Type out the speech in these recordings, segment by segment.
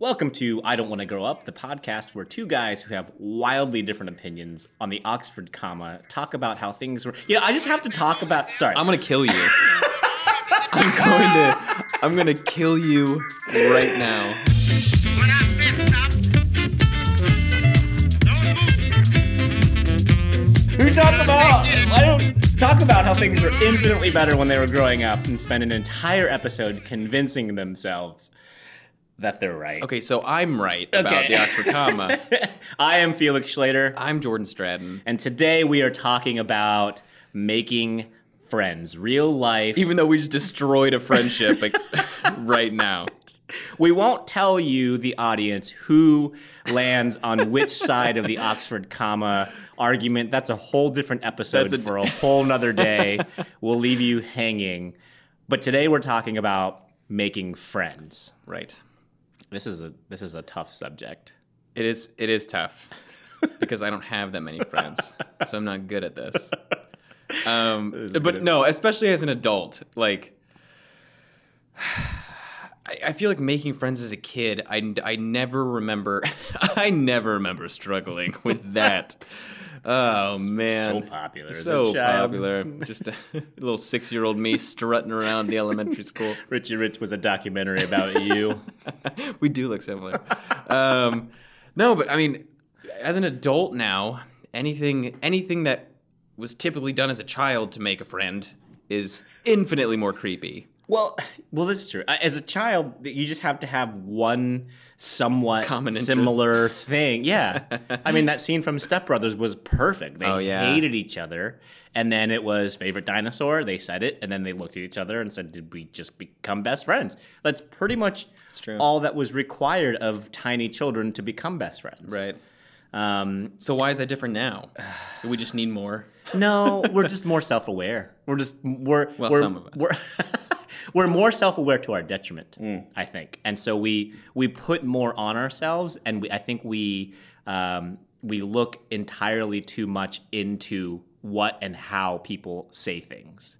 Welcome to I Don't Want to Grow Up, the podcast where two guys who have wildly different opinions on the Oxford comma talk about how things were. You know, I just have to talk about. Sorry. I'm gonna kill you. I'm going to. I'm gonna kill you right now. When I said stop, don't move. Who talk about? I don't talk about how things were infinitely better when they were growing up and spend an entire episode convincing themselves that they're right. Okay, so I'm right about Okay. the Oxford comma. I am Felix Schlater, I'm Jordan Stratton. and today we are talking about making friends, real life. Even though we just destroyed a friendship like, right now. We won't tell you, the audience, who lands on which side of the Oxford comma argument. That's a whole different episode a- for a whole nother day. we'll leave you hanging. But today we're talking about making friends. Right. This is a this is a tough subject. It is. It is tough because I don't have that many friends, so I'm not good at this. Um, is but no, especially as an adult, like. I I feel like making friends as a kid, I, I never remember, I never remember struggling with that. Oh man, So popular a so popular. Just a little six-year-old me strutting around the elementary school. Richie Rich was a documentary about you. we do look similar. um, no, but I mean, as an adult now, anything anything that was typically done as a child to make a friend is infinitely more creepy. Well, well, this is true. As a child, you just have to have one somewhat Common interest. similar thing. Yeah, I mean that scene from Step Brothers was perfect. They Oh, yeah. hated each other, and then it was favorite dinosaur. They said it, and then they looked at each other and said, "Did we just become best friends?" That's pretty much true. all that was required of tiny children to become best friends. Right. Um, So why is that different now? Do we just need more? No, we're just more self-aware. We're just we're Well, we're, some of us. we're more self-aware to our detriment, Mm. I think, and so we we put more on ourselves, and we I think we um, we look entirely too much into what and how people say things.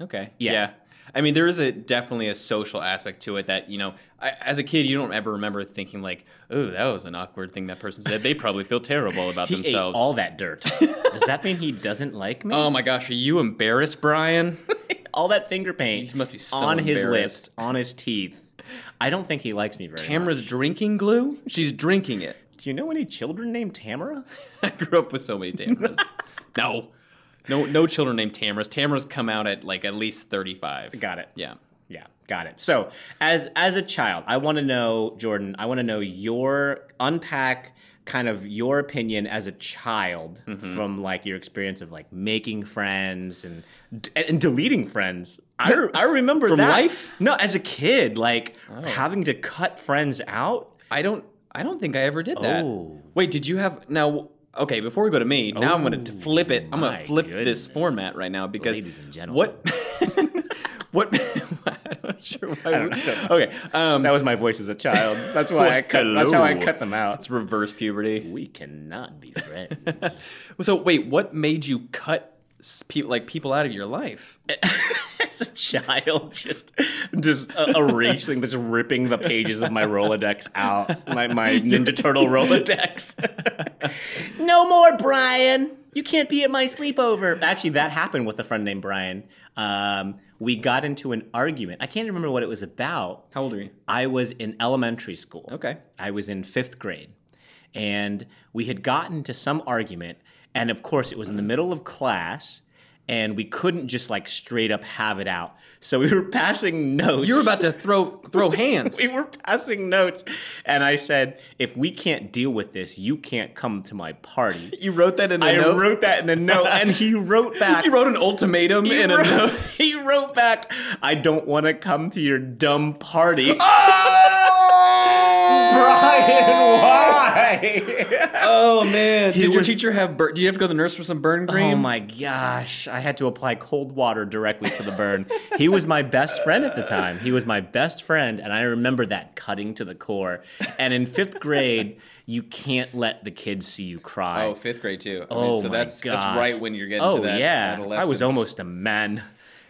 Okay. Yeah. I mean, there is a definitely a social aspect to it that you know, I, as a kid, you don't ever remember thinking like, "Oh, that was an awkward thing that person said." They probably feel terrible about He themselves. all that dirt. Does that mean he doesn't like me? Oh my gosh, are you embarrassed, Brian? all that finger paint He must be so on his lips, on his teeth. I don't think he likes me very Tamara's much. drinking glue? She's drinking it. Do you know any children named Tamara? I grew up with so many Tamaras. no. No no children named Tamaras. Tamaras come out at like at least 35. Got it. Yeah. Yeah, got it. So, as as a child, I want to know, Jordan. I want to know your unpack kind of your opinion as a child Mm-hmm. from like your experience of like making friends and and deleting friends. I, I remember From that. life? No, as a kid, like having to cut friends out. I don't I don't think I ever did that. Oh. Wait, did you have now okay, before we go to me, now I'm going to flip it. I'm going to flip goodness. this format right now because Ladies and gentlemen. What What not sure why. don't- we- I don't okay. Um That was my voice as a child. That's why I cut. That's how I cut them out. it's reverse puberty. We cannot be friends. So wait, what made you cut s- pe- like people out of your life? as a child, just just uh, erasing, just ripping the pages of my Rolodex out, my, my Ninja Turtle Rolodex. no more, Brian. You can't be at my sleepover. Actually, that happened with a friend named Brian. Um, we got into an argument. I can't remember what it was about. How old are you? I was in elementary school. Okay. I was in fifth grade. And we had gotten to some argument. And of course, it was in the middle of class. And we couldn't just like straight up have it out. So we were passing notes. You were about to throw throw hands. we were passing notes. And I said, if we can't deal with this, you can't come to my party. You wrote that in a I note. I wrote that in a note. And he wrote back. He wrote an ultimatum in a note. he wrote back, I don't want to come to your dumb party. Oh! Brian, why? Oh man! Did your was- teacher have? Bur- Did you have to go to the nurse for some burn cream? Oh my gosh. I had to apply cold water directly to the burn. he was my best friend at the time. He was my best friend, and I remember that cutting to the core. And in fifth grade, you can't let the kids see you cry. Oh, fifth grade too. I Oh so my that's gosh. that's right when you're getting oh to that yeah, I was almost a man.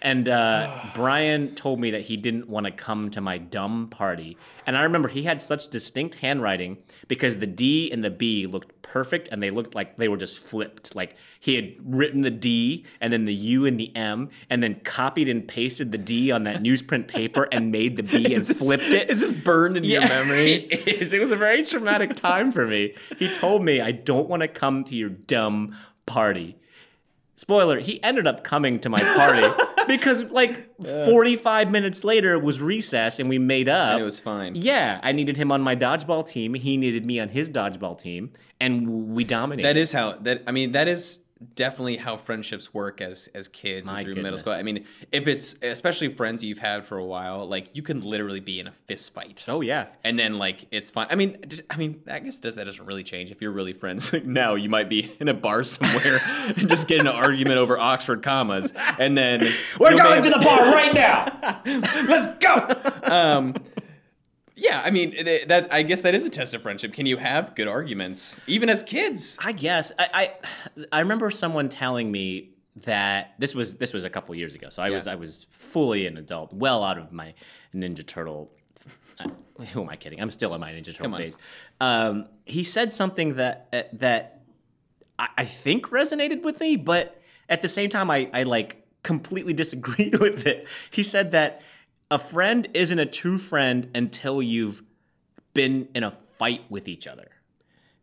And uh, Brian told me that he didn't want to come to my dumb party. And I remember he had such distinct handwriting because the D and the B looked perfect and they looked like they were just flipped. Like he had written the D and then the U and the M and then copied and pasted the D on that newsprint paper and made the B and flipped it. Is this burned in your memory? It is. It was a very traumatic time for me. He told me, I don't want to come to your dumb party. Spoiler, he ended up coming to my party because, like, uh. 45 minutes later it was recess and we made up. And it was fine. Yeah, I needed him on my dodgeball team. He needed me on his dodgeball team, and we dominated. That is how that I mean that is definitely how friendships work as as kids My and through middle school. I mean, if it's especially friends you've had for a while, like you can literally be in a fist fight. oh yeah. And then like it's fine. I mean, I mean, I guess does that doesn't really change if you're really friends. Like now, you might be in a bar somewhere and just get in an argument over Oxford commas, and then We're going to the bar right now. Let's go. um, yeah, I mean th- that. I guess that is a test of friendship. Can you have good arguments even as kids? I guess I, I I remember someone telling me that this was this was a couple years ago. So I was I was fully an adult, well out of my Ninja Turtle. uh, who am I kidding? I'm still in my Ninja Turtle phase. Um, he said something that uh, that I, I think resonated with me, but at the same time, I, I like completely disagreed with it. He said that a friend isn't a true friend until you've been in a fight with each other.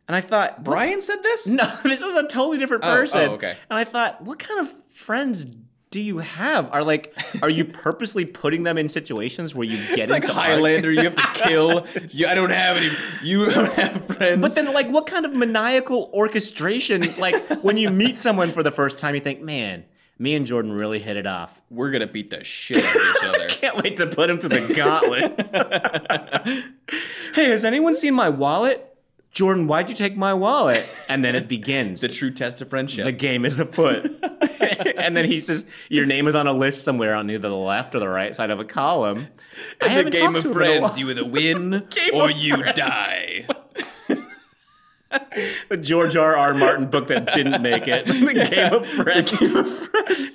And I thought, Brian said this. no, this is a totally different Oh, oh person. oh, okay. And I thought, what kind of friends do you have? Are like, are you purposely putting them in situations where you get It's like into Highlander. You have to kill. you, I don't have any. You don't have friends. But then, like, what kind of maniacal orchestration? Like, when you meet someone for the first time, you think, man, me and Jordan really hit it off. we're gonna beat the shit out of each other. Can't wait to put him through the gauntlet. hey, has anyone seen my wallet? Jordan, why'd you take my wallet? And then it begins. the true test of friendship. the game is afoot. and then he's just your name is on a list somewhere on either the left or the right side of a column. I the game of to him in a friends, you either win or you Friends. die. The George R. R. Martin book that didn't make it. The Game of Friends.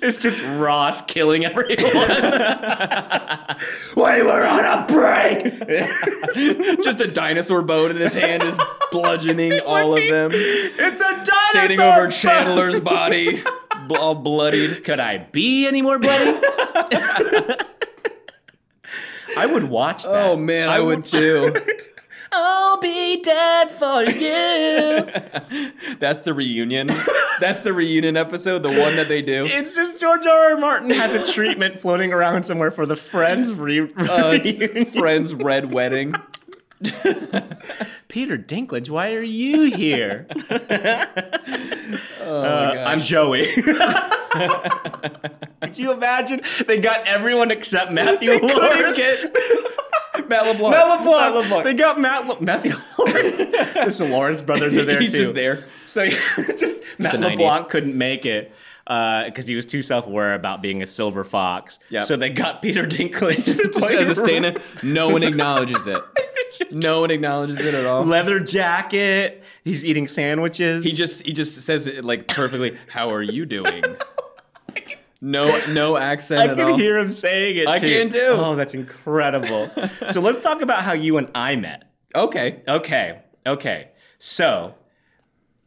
It's just Ross killing everyone. we were on a break. Just a dinosaur bone in his hand, is bludgeoning all of them, It's a dinosaur. standing over. Chandler's body, all bloodied. Could I be any more bloody? I would watch that. Oh man, I would too. I'll be dead for you. That's the reunion. That's the reunion episode, the one that they do. It's just George R. R. Martin has a treatment floating around somewhere for the Friends re- Uh, reunion. Friends Red Wedding. Peter Dinklage, why are you here? Oh Uh, my gosh. I'm Joey. Could you imagine? They got everyone except Matthew couldn't Lawrence. get Matt LeBlanc. Matt LeBlanc. Matt LeBlanc. They got Matt Le- Matthew Lawrence. the Lawrence brothers are there He's too. just there. So just Matt the LeBlanc 90s. couldn't make it because he was too self-aware about being a silver fox. Yep. So they got Peter Dinklage to Just play as a the stand no one acknowledges it. No one acknowledges it at all. leather jacket. He's eating sandwiches. He just he just says it like perfectly. How are you doing? No no accent I can all. hear him saying it. I too. can too. Oh, that's incredible. so let's talk about how you and I met. Okay. Okay. Okay. So,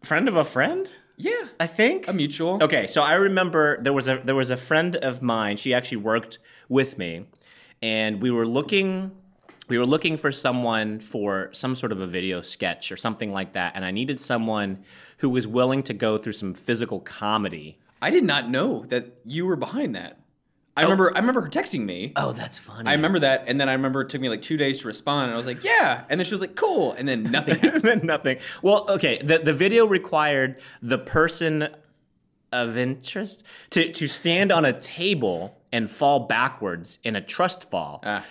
friend of a friend, Yeah. I think. A mutual. Okay, so I remember there was a there was a friend of mine. She actually worked with me, and we were looking we were looking for someone for some sort of a video sketch or something like that. And I needed someone who was willing to go through some physical comedy. I did not know that you were behind that. I remember I remember her texting me. Oh, that's funny. I remember that, and then I remember it took me like two days to respond, and I was like, "Yeah," and then she was like, "Cool," and then nothing. happened. Nothing. Well, okay. The the video required the person of interest to to stand on a table and fall backwards in a trust fall. Ah.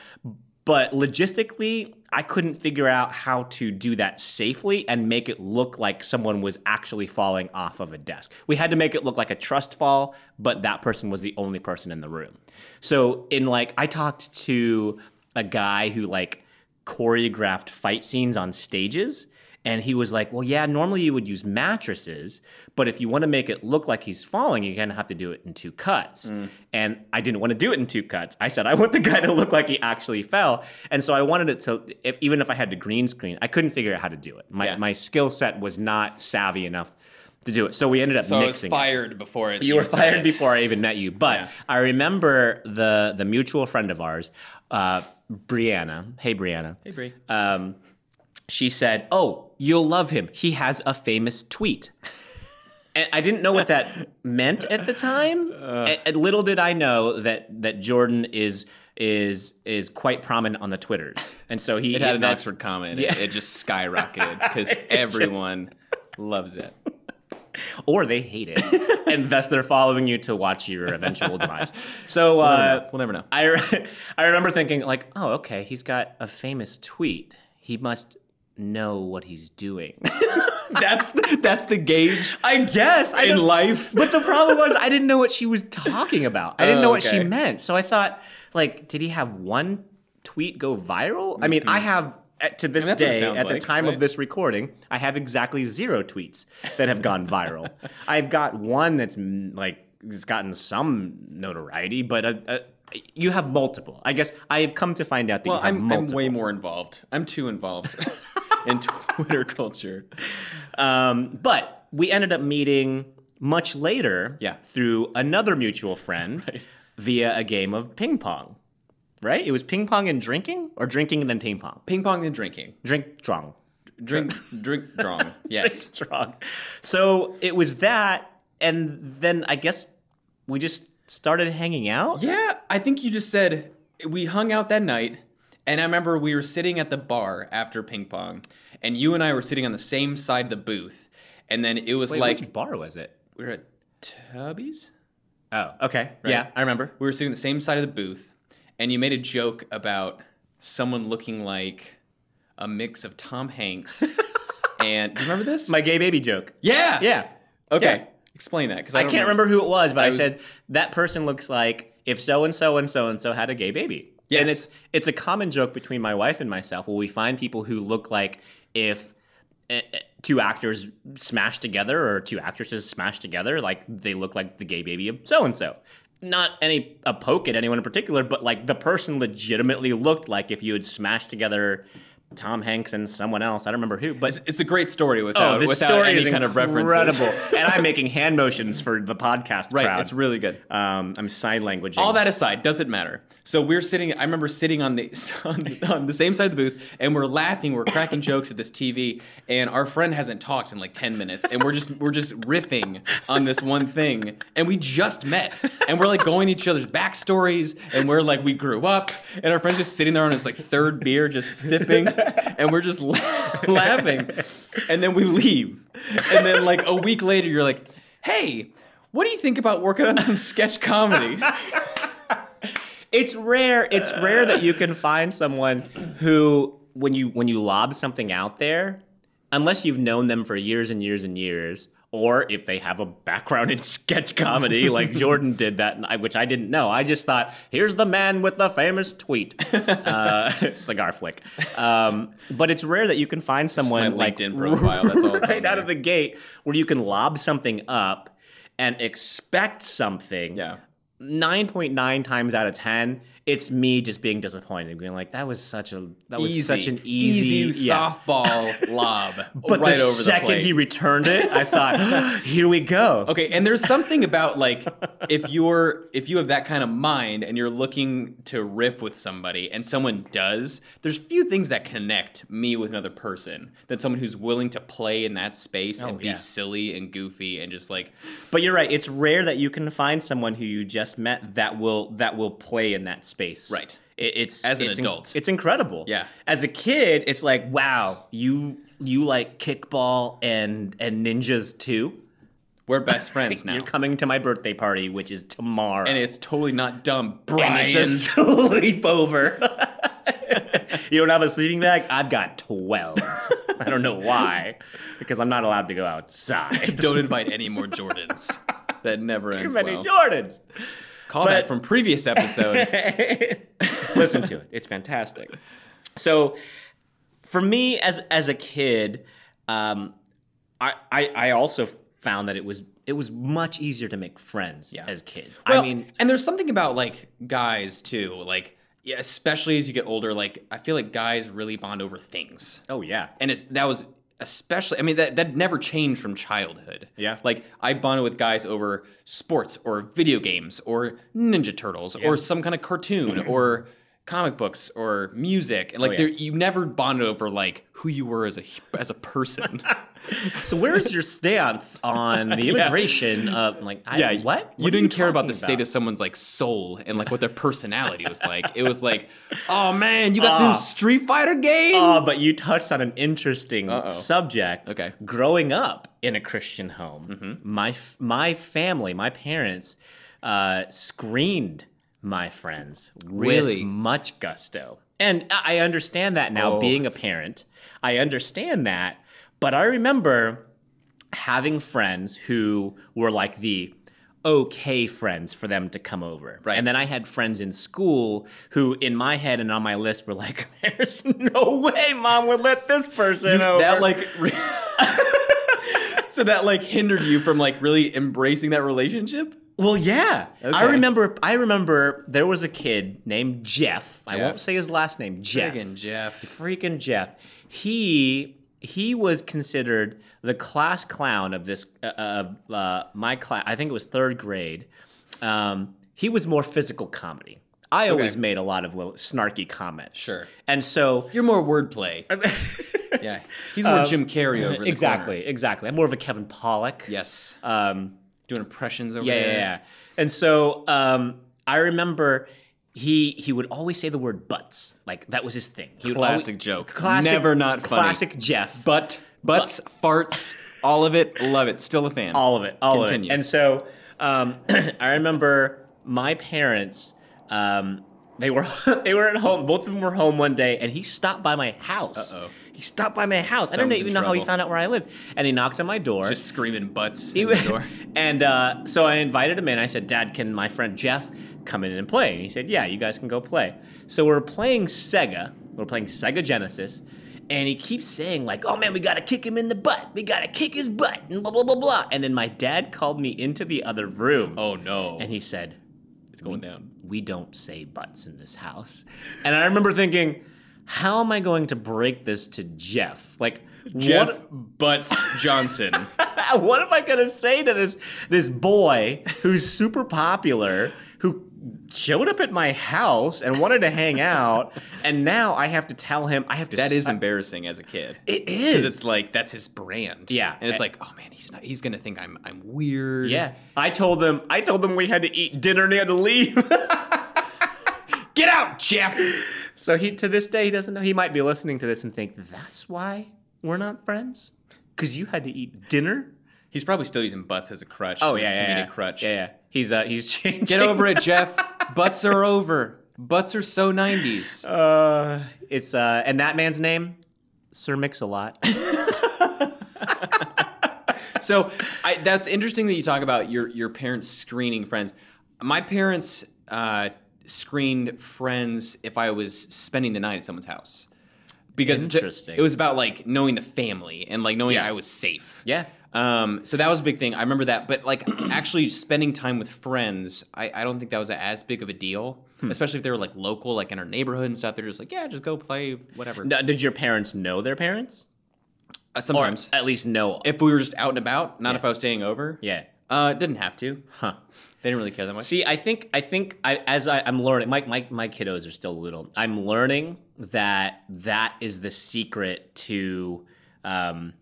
But logistically, I couldn't figure out how to do that safely and make it look like someone was actually falling off of a desk. We had to make it look like a trust fall, but that person was the only person in the room. So in like I talked to a guy who like choreographed fight scenes on stages And he was like, Well, yeah, normally you would use mattresses, but if you want to make it look like he's falling, you're going to have to do it in two cuts. And I didn't want to do it in two cuts. I said, I want the guy to look like he actually fell. And so I wanted it to, if, even if I had to green screen, I couldn't figure out how to do it. My, Yeah. my skill set was not savvy enough to do it. So we ended up So I was mixing it. fired before it. You were started. fired before I even met you. But Yeah. I remember the the mutual friend of ours, uh, Brianna. Hey, Brianna. Hey, Bri. Um, she said, "Oh, you'll love him. He has a famous tweet." And I didn't know what that meant at the time. and, and little did I know that that Jordan is is is quite prominent on the twitters, and so he It had an Oxford comment. Yeah. It, it just skyrocketed because everyone loves it. or they hate it, and thus they're following you to watch your eventual demise. So uh, We'll never know. I, re- I remember thinking like, oh, okay, he's got a famous tweet. He must know what he's doing. That's the, that's the gauge I guess I in life. But the problem was I didn't know what she was talking about. I didn't Oh, know what she meant. So I thought, like, did he have one tweet go viral? I mean, I have to this Mm-hmm. that's what it day, at the like, time right? of this recording, I have exactly zero tweets that have gone viral. I've got one that's like has gotten some notoriety, but uh, uh, you have multiple. I guess I have come to find out that Well, you have I'm, I'm way more involved. I'm too involved in Twitter culture. Um, but we ended up meeting much later Yeah. through another mutual friend via a game of ping pong. Right? It was ping pong and drinking, or drinking and then ping pong. Ping pong and drinking. Drink strong. Drink, drink, drong. Yes. Drink. So it was that, and then I guess we just started hanging out. Yeah, I think you just said we hung out that night, and I remember we were sitting at the bar after ping pong, and you and I were sitting on the same side of the booth, and then it was Wait, like which bar was it? we were at Tubby's. Oh, okay. Yeah, I remember. We were sitting on the same side of the booth, and you made a joke about someone looking like a mix of Tom Hanks and. Do you remember this? My gay baby joke. yeah. Yeah. Okay. Yeah. Explain that because I, can't remember who it was, but I, I was- said that person looks like if so and so and so and so had a gay baby. Yes. And it's it's a common joke between my wife and myself where we find people who look like if eh, eh, two actors smashed together or two actresses smashed together, like they look like the gay baby of so and so. Not any a poke at anyone in particular, but like the person legitimately looked like if you had smashed together Tom Hanks and someone else. I don't remember who, but It's a great story without, Oh, this without story any is kind of references. incredible, and I'm making hand motions for the podcast right. crowd. It's really good. Um, I'm sign languaging. All that aside, doesn't matter. So we're sitting. I remember sitting on the on, on the same side of the booth, and we're laughing. We're cracking jokes at this TV, and our friend hasn't talked in like ten minutes, and we're just we're just riffing on this one thing, and we just met, and we're like going each other's backstories, and we're like we grew up, and our friend's just sitting there on his like third beer, just sipping, and we're just la- laughing, and then we leave, and then like a week later, you're like, hey. What do you think about working on some sketch comedy? It's rare. It's rare that you can find someone who, when you when you lob something out there, unless you've known them for years and years and years, or if they have a background in sketch comedy, like Jordan did that, I- which I didn't know. I just thought, here's the man with the famous tweet, uh, cigar flick. Um, but it's rare that you can find someone like LinkedIn profile, that's all right out of the gate where you can lob something up and expect something Yeah. 9.9 times out of 10 it's me just being disappointed being like that was such a that was easy, such an easy, yeah. softball lob, but right the over second the plate. he returned it i thought here we go okay, and there's something about like if you're if you have that kind of mind and you're looking to riff with somebody and someone does, there's few things that connect me with another person than someone who's willing to play in that space and oh, be silly and goofy and just like but you're right it's rare that you can find someone who you just met that will that will play in that space Right. It- it's As an it's in- adult. it's incredible Yeah. as a kid it's like wow you you like kickball and and ninjas too we're best friends now. you're coming to my birthday party which is tomorrow and it's totally not dumb, Brian. and it's a sleepover. you don't have a sleeping bag? I've got 12. I don't know why, because I'm not allowed to go outside. Don't invite any more Jordans. That never Too ends Too many well. Jordans. Callback from previous episode. Listen to it. It's fantastic. So, for me as as a kid, um, I, I I also found that it was it was much easier to make friends Yeah. as kids. Well, I mean, and there's something about like guys too, like yeah, especially as you get older. Like I feel like guys really bond over things, oh yeah, and it's that was especially. I mean that that never changed from childhood. Yeah. like I bonded with guys over sports or video games or Ninja Turtles or some kind of cartoon or comic books or music. And like Oh, yeah. there, you never bonded over like who you were as a as a person. So where's your stance on the immigration of like I, what? You What are didn't care about the state of someone's like soul and like what their personality was like. It was like, oh man, you got Ah. the Street Fighter game. Oh, but you touched on an interesting subject. Okay. Growing up in a Christian home, my my family, my parents, uh, screened my friends Really? with much gusto, and I understand that now. Oh. Being a parent, I understand that. But I remember having friends who were like the okay friends for them to come over. Right. And then I had friends in school who, in my head and on my list, were like, there's no way mom would let this person over. that like so that like hindered you from like really embracing that relationship well, yeah. I remember, I remember there was a kid named Jeff. I won't say his last name. Jeff. Friggin' Jeff. freaking Jeff. He he was considered the class clown of this uh, of uh, my class. I think it was third grade. Um, he was more physical comedy. I always Okay. made a lot of little snarky comments. Sure. And so you're more wordplay yeah he's more jim carrey over Um, exactly, corner. exactly. I'm more of a Kevin Pollak. yes Um, doing impressions over yeah, there yeah, yeah. And so um, I remember he he would always say the word butts. Like that was his thing. He Classic always- joke. Classic, Never not funny. Classic Jeff. butt butts farts all of it love it still a fan all of it, all Continue. of it. And so um, I remember my parents. Um, they were they were at home. Both of them were home one day, and he stopped by my house. Uh-oh. He stopped by my house. I don't Someone's in even know how he trouble. found out where I lived. And he knocked on my door. just screaming butts He in the door and uh, so I invited him in. I said, Dad, can my friend Jeff come in and play? And he said, Yeah, you guys can go play. So we're playing Sega. We're playing Sega Genesis. And he keeps saying, like, oh man, we gotta kick him in the butt. We gotta kick his butt, and blah, blah, blah, blah. And then my dad called me into the other room. oh no And he said, it's going down we don't say butts in this house. And I remember thinking, how am I going to break this to Jeff? Like, jeff what, butts johnson what am I gonna say to this this boy who's super popular, who showed up at my house and wanted to hang out, and now I have to tell him I have to. that is embarrassing as a kid It is. because it's like that's his brand. Yeah. and it's like, oh man, he's not. He's gonna think I'm I'm weird. yeah. I told them. I told them we had to eat dinner and he had to leave. get out, Jeff. So he to this day he doesn't know. He might be listening to this and think that's why we're not friends because you had to eat dinner. He's probably still using butts as a crutch. Oh yeah, yeah, yeah. crutch. Yeah, yeah. He's uh he's changing. Get over it, Jeff. Butts are over. Butts are so 90s. Uh, it's uh, and that man's name, Sir Mix-a-Lot. So I, that's interesting that you talk about your your parents screening friends. My parents uh, screened friends if I was spending the night at someone's house because Interesting. it was about like knowing the family and like knowing Yeah. I was safe. Yeah. Um, so that was a big thing. I remember that, but like actually spending time with friends, I, I don't think that was as big of a deal. Hmm. Especially if they were like local, like in our neighborhood and stuff. They're just like, yeah, just go play, whatever. Now, did your parents know their parents? Uh, Or sometimes, at least know. if we were just out and about, not Yeah. if I was staying over. yeah. Uh, didn't have to. Huh. They didn't really care that much. See, I think I think I, as I, I'm learning, my, my my kiddos are still little. I'm learning that that is the secret to um,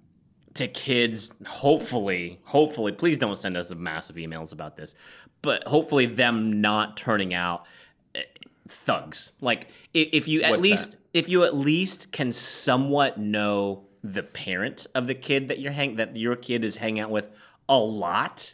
to kids. Hopefully, hopefully, please don't send us a massive emails about this, but hopefully, them not turning out eh, thugs. Like if, if you at What's least that? if you at least can somewhat know the parent of the kid that you're hang that your kid is hanging out with a lot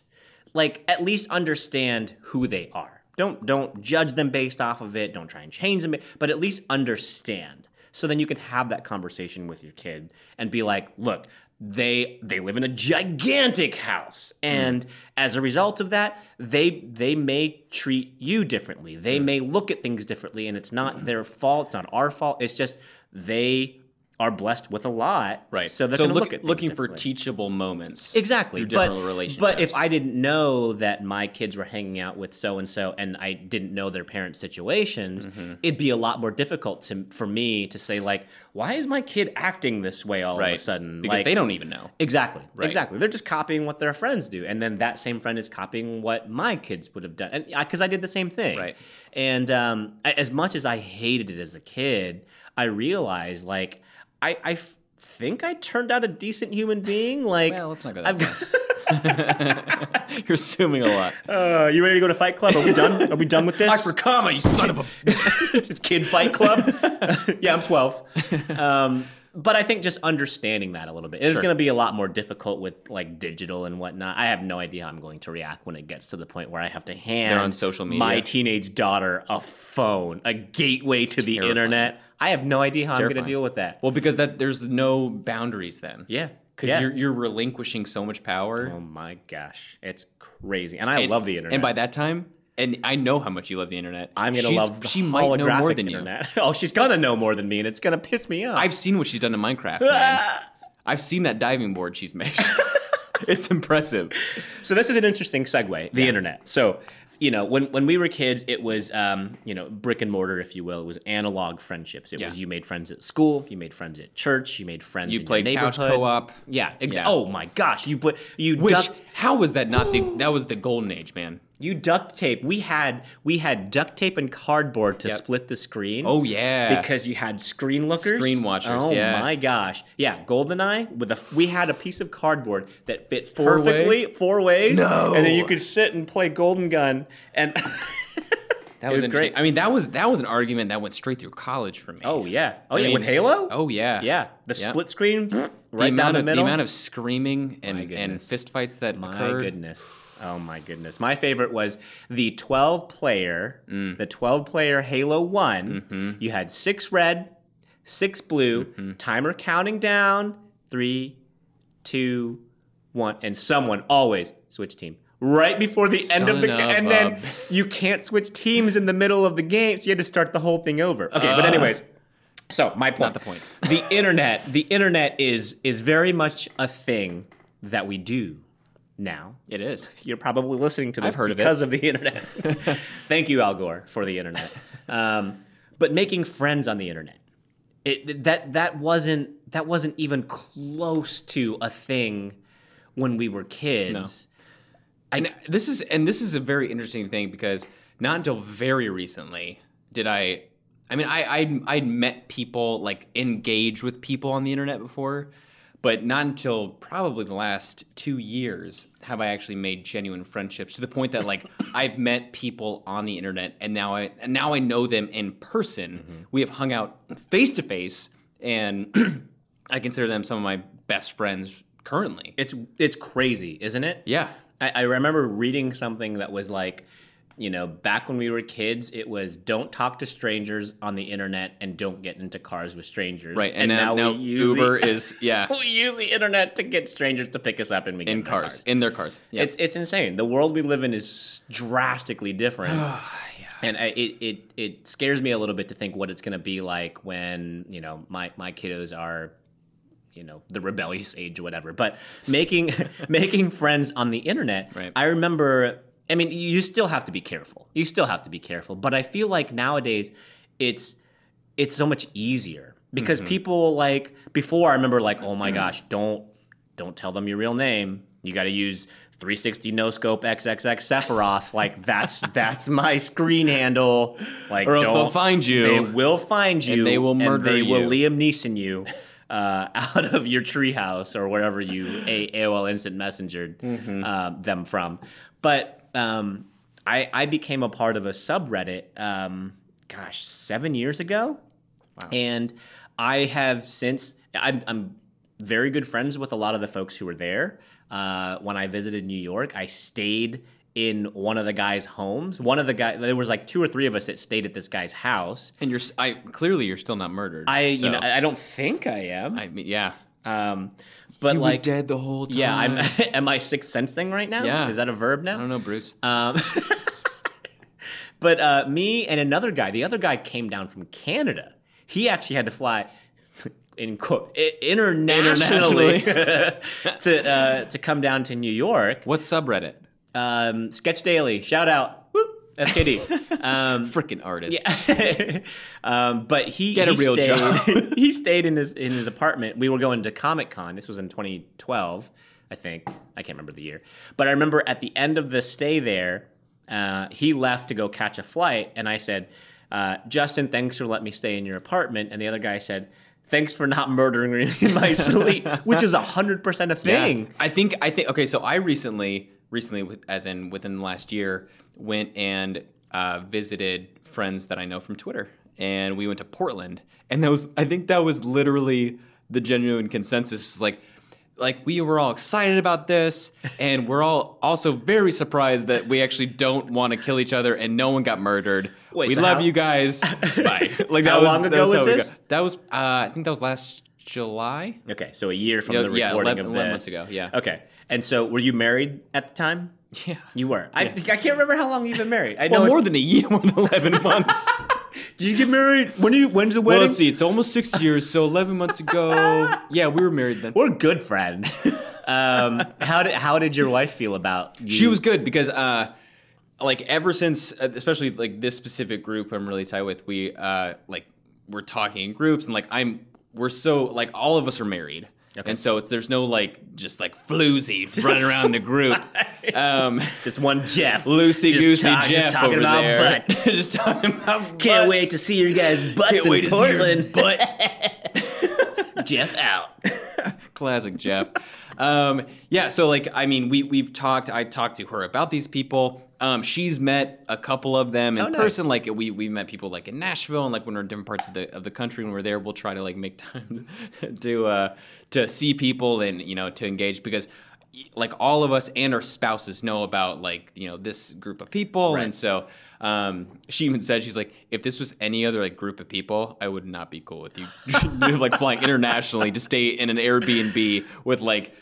like at least understand who they are. Don't don't judge them based off of it. Don't try and change them but at least understand. So then you can have that conversation with your kid and be like look they they live in a gigantic house and as a result of that they they may treat you differently. They may look at things differently and it's not their fault. It's not our fault. It's just they are blessed with a lot, Right. So they're so look, look looking for teachable moments. Exactly. But, relationships. but if I didn't know that my kids were hanging out with so and so and I didn't know their parents' situations, Mm-hmm. it'd be a lot more difficult to, for me to say, like, why is my kid acting this way all of a sudden? because like, they don't even know. Exactly. Right. Exactly. They're just copying what their friends do, and then that same friend is copying what my kids would have done, and because I did the same thing. Right. And um, I- as much as I hated it as a kid, I realized like I, I f- think I turned out a decent human being. Like, Well, let's not go that I've far. You're assuming a lot. uh, you ready to go to Fight Club? Are we done? Are we done with this? comma, you son of a. it's Kid Fight Club. yeah, I'm 12. Um, but I think just understanding that a little bit. It's Sure. going to be a lot more difficult with like digital and whatnot. I have no idea how I'm going to react when it gets to the point where I have to hand They're on social media. my teenage daughter a phone, a gateway to the internet. I have no idea how I'm going to deal with that. Well, because that there's no boundaries then. yeah, Because yeah. you're you're relinquishing so much power. Oh my gosh, it's crazy, and I And- love the internet. And by that time, and I know how much you love the internet. I'm gonna she's- love She might know more than internet. oh, she's gonna know more than me, and it's gonna piss me off. I've seen what she's done in Minecraft. Man. I've seen that diving board she's made. it's impressive. So this is an interesting segue, the internet. So, you know, when, when we were kids, it was, um, you know, brick and mortar, if you will. It was analog friendships. It Yeah. was you made friends at school, you made friends at church, you made friends You in played couch neighborhood. co-op. Yeah, ex- Yeah. Oh my gosh, you put you Which duct how was that not the that was the golden age, man. You duct tape. We had we had duct tape and cardboard to Yep. split the screen. Oh yeah. because you had screen lookers, Screen watchers, Oh yeah. my gosh, yeah, Goldeneye with a we had a piece of cardboard that fit Four way? perfectly four ways. No. and then you could sit and play Golden Gun, and that was, was great. I mean, that was that was an argument that went straight through college for me. oh yeah, oh I yeah, mean- with Halo. Oh yeah. yeah, the Yeah. split screen The right down amount the of middle. the amount of screaming and and goodness. fist fights that my occurred. goodness. Oh my goodness. My favorite was the 12 player, Mm. the 12 player Halo one Mm-hmm. You had six red, six blue, timer counting down, three, two, one, and someone always switch team. Right before the end of the game. And then you can't switch teams in the middle of the game, so you had to start the whole thing over. Okay, but anyways. So my point. Not the point. the internet, the internet is is very much a thing that we do now. It is. You're probably listening to this I've heard of it. because of, the internet. Thank you, Al Gore, for the internet. Um, but making friends on the internet, it, that that wasn't that wasn't even close to a thing when we were kids. And this is and this is a very interesting thing because not until very recently did I. I mean, I I'd, I'd met people like engaged with people on the internet before, but not until probably the last two years have I actually made genuine friendships to the point that like I've met people on the internet and now I and now I know them in person. Mm-hmm. We have hung out face to face, and I consider them some of my best friends currently. It's it's crazy, isn't it? Yeah. I, I remember reading something that was like, you know, back when we were kids, it was don't talk to strangers on the internet and don't get into cars with strangers. Right, and, now, now we Uber the, is yeah we use the internet to get strangers to pick us up and we get in in their cars, in their cars. Yeah. It's it's insane. The world we live in is drastically different. And I, it, it it scares me a little bit to think what it's going to be like when you know my my kiddos are you know the rebellious age or whatever. But making making friends on the internet, Right. I remember. I mean, you still have to be careful. You still have to be careful. But I feel like nowadays, it's it's so much easier because Mm-hmm. people like before. I remember like, oh my gosh, don't don't tell them your real name. You got to use 360 no scope XXX Sephiroth. Like that's that's my screen handle. Like Or else they'll find you. They will find you, they will murder they will. Liam Neeson you uh, out of your treehouse or wherever you a- AOL Instant Messengered Mm-hmm. uh, them from. But um, I I became a part of a subreddit. Um, gosh, seven years ago. And I have since I'm, I'm very good friends with a lot of the folks who were there. Uh, when I visited New York, I stayed in one of the guys' homes. One of the guys, there was like two or three of us that stayed at this guy's house. and you're I clearly you're still not murdered. I, so- you know, I I don't think I am. I mean, yeah. um, but He like, was dead the whole time. yeah, I'm. am I sixth sense thing right now? Yeah. is that a verb now? I don't know, Bruce. Um, but uh, me and another guy, the other guy came down from Canada. He actually had to fly. in quote i- internationally, to uh, to come down to New York. What subreddit? Um, Sketch Daily, shout out, SKD. Um, Freaking artist. um, but he Get a he real stayed, job. he stayed in his in his apartment. We were going to Comic Con. This was in 2012, I think. I can't remember the year, but I remember at the end of the stay there, uh, he left to go catch a flight, and I said, uh, "Justin, thanks for letting me stay in your apartment." And the other guy said. Thanks for not murdering me in my sleep, which is hundred percent a Yeah. thing. I think I think okay. So I recently, recently, as in within the last year, went and uh, visited friends that I know from Twitter, and we went to Portland, and that was I think that was literally the genuine consensus. Like. Like we were all excited about this, and we're all also very surprised that we actually don't want to kill each other, and no one got murdered. Wait, we so love how- you guys. Bye. Like How long ago was we this? That was uh, I think that was last July. Okay, so a year from Yeah, the yeah, recording 11 of 11 this. months ago, yeah. Okay, and so were you married at the time? Yeah. You were. I, I can't remember how long you've been married. I know Well, more than a year, more than eleven months. Did you get married? When do you? When's the well, wedding? let's see. It's almost six years, so eleven months ago. Yeah, we were married then. We're good friends. um, how did how did your wife feel about you? She was good because, uh, like, ever since, uh, especially like this specific group I'm really tight with, we uh, like we're talking in groups, and like I'm, we're so like all of us are married. And so it's there's no like just like floozy running around the group, um, just one Jeff, loosey goosey talk- Jeff just talking over about there, butts. just talking about. Can't wait to see your guys' butts Can't in wait to see your Portland. butt. Jeff out. Classic Jeff. Um, yeah, so like I mean, we we've talked. I talked to her about these people. Um, she's met a couple of them in Oh, nice. person. Like we we've met people like in Nashville and like when we're in different parts of the of the country. When we're there, we'll try to like make time to uh, to see people and you know to engage because like all of us and our spouses know about like you know this group of people Right. and so um, she even said she's like if this was any other like group of people i would not be cool with you like flying internationally to stay in an airbnb with like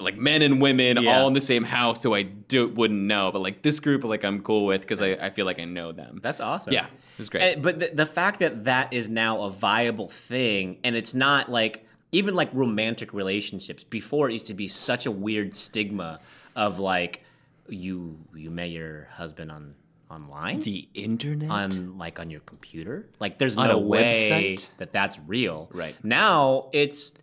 like men and women Yeah. all in the same house who i do, wouldn't know but like this group like i'm cool with because I, I feel like i know them That's awesome. yeah it was great And- but the, the fact that that is now a viable thing, and it's not like even like romantic relationships. Before it used to be such a weird stigma of like you you met your husband on online the internet on like on your computer. Like there's On no a way website? that that's real. Right. now, it's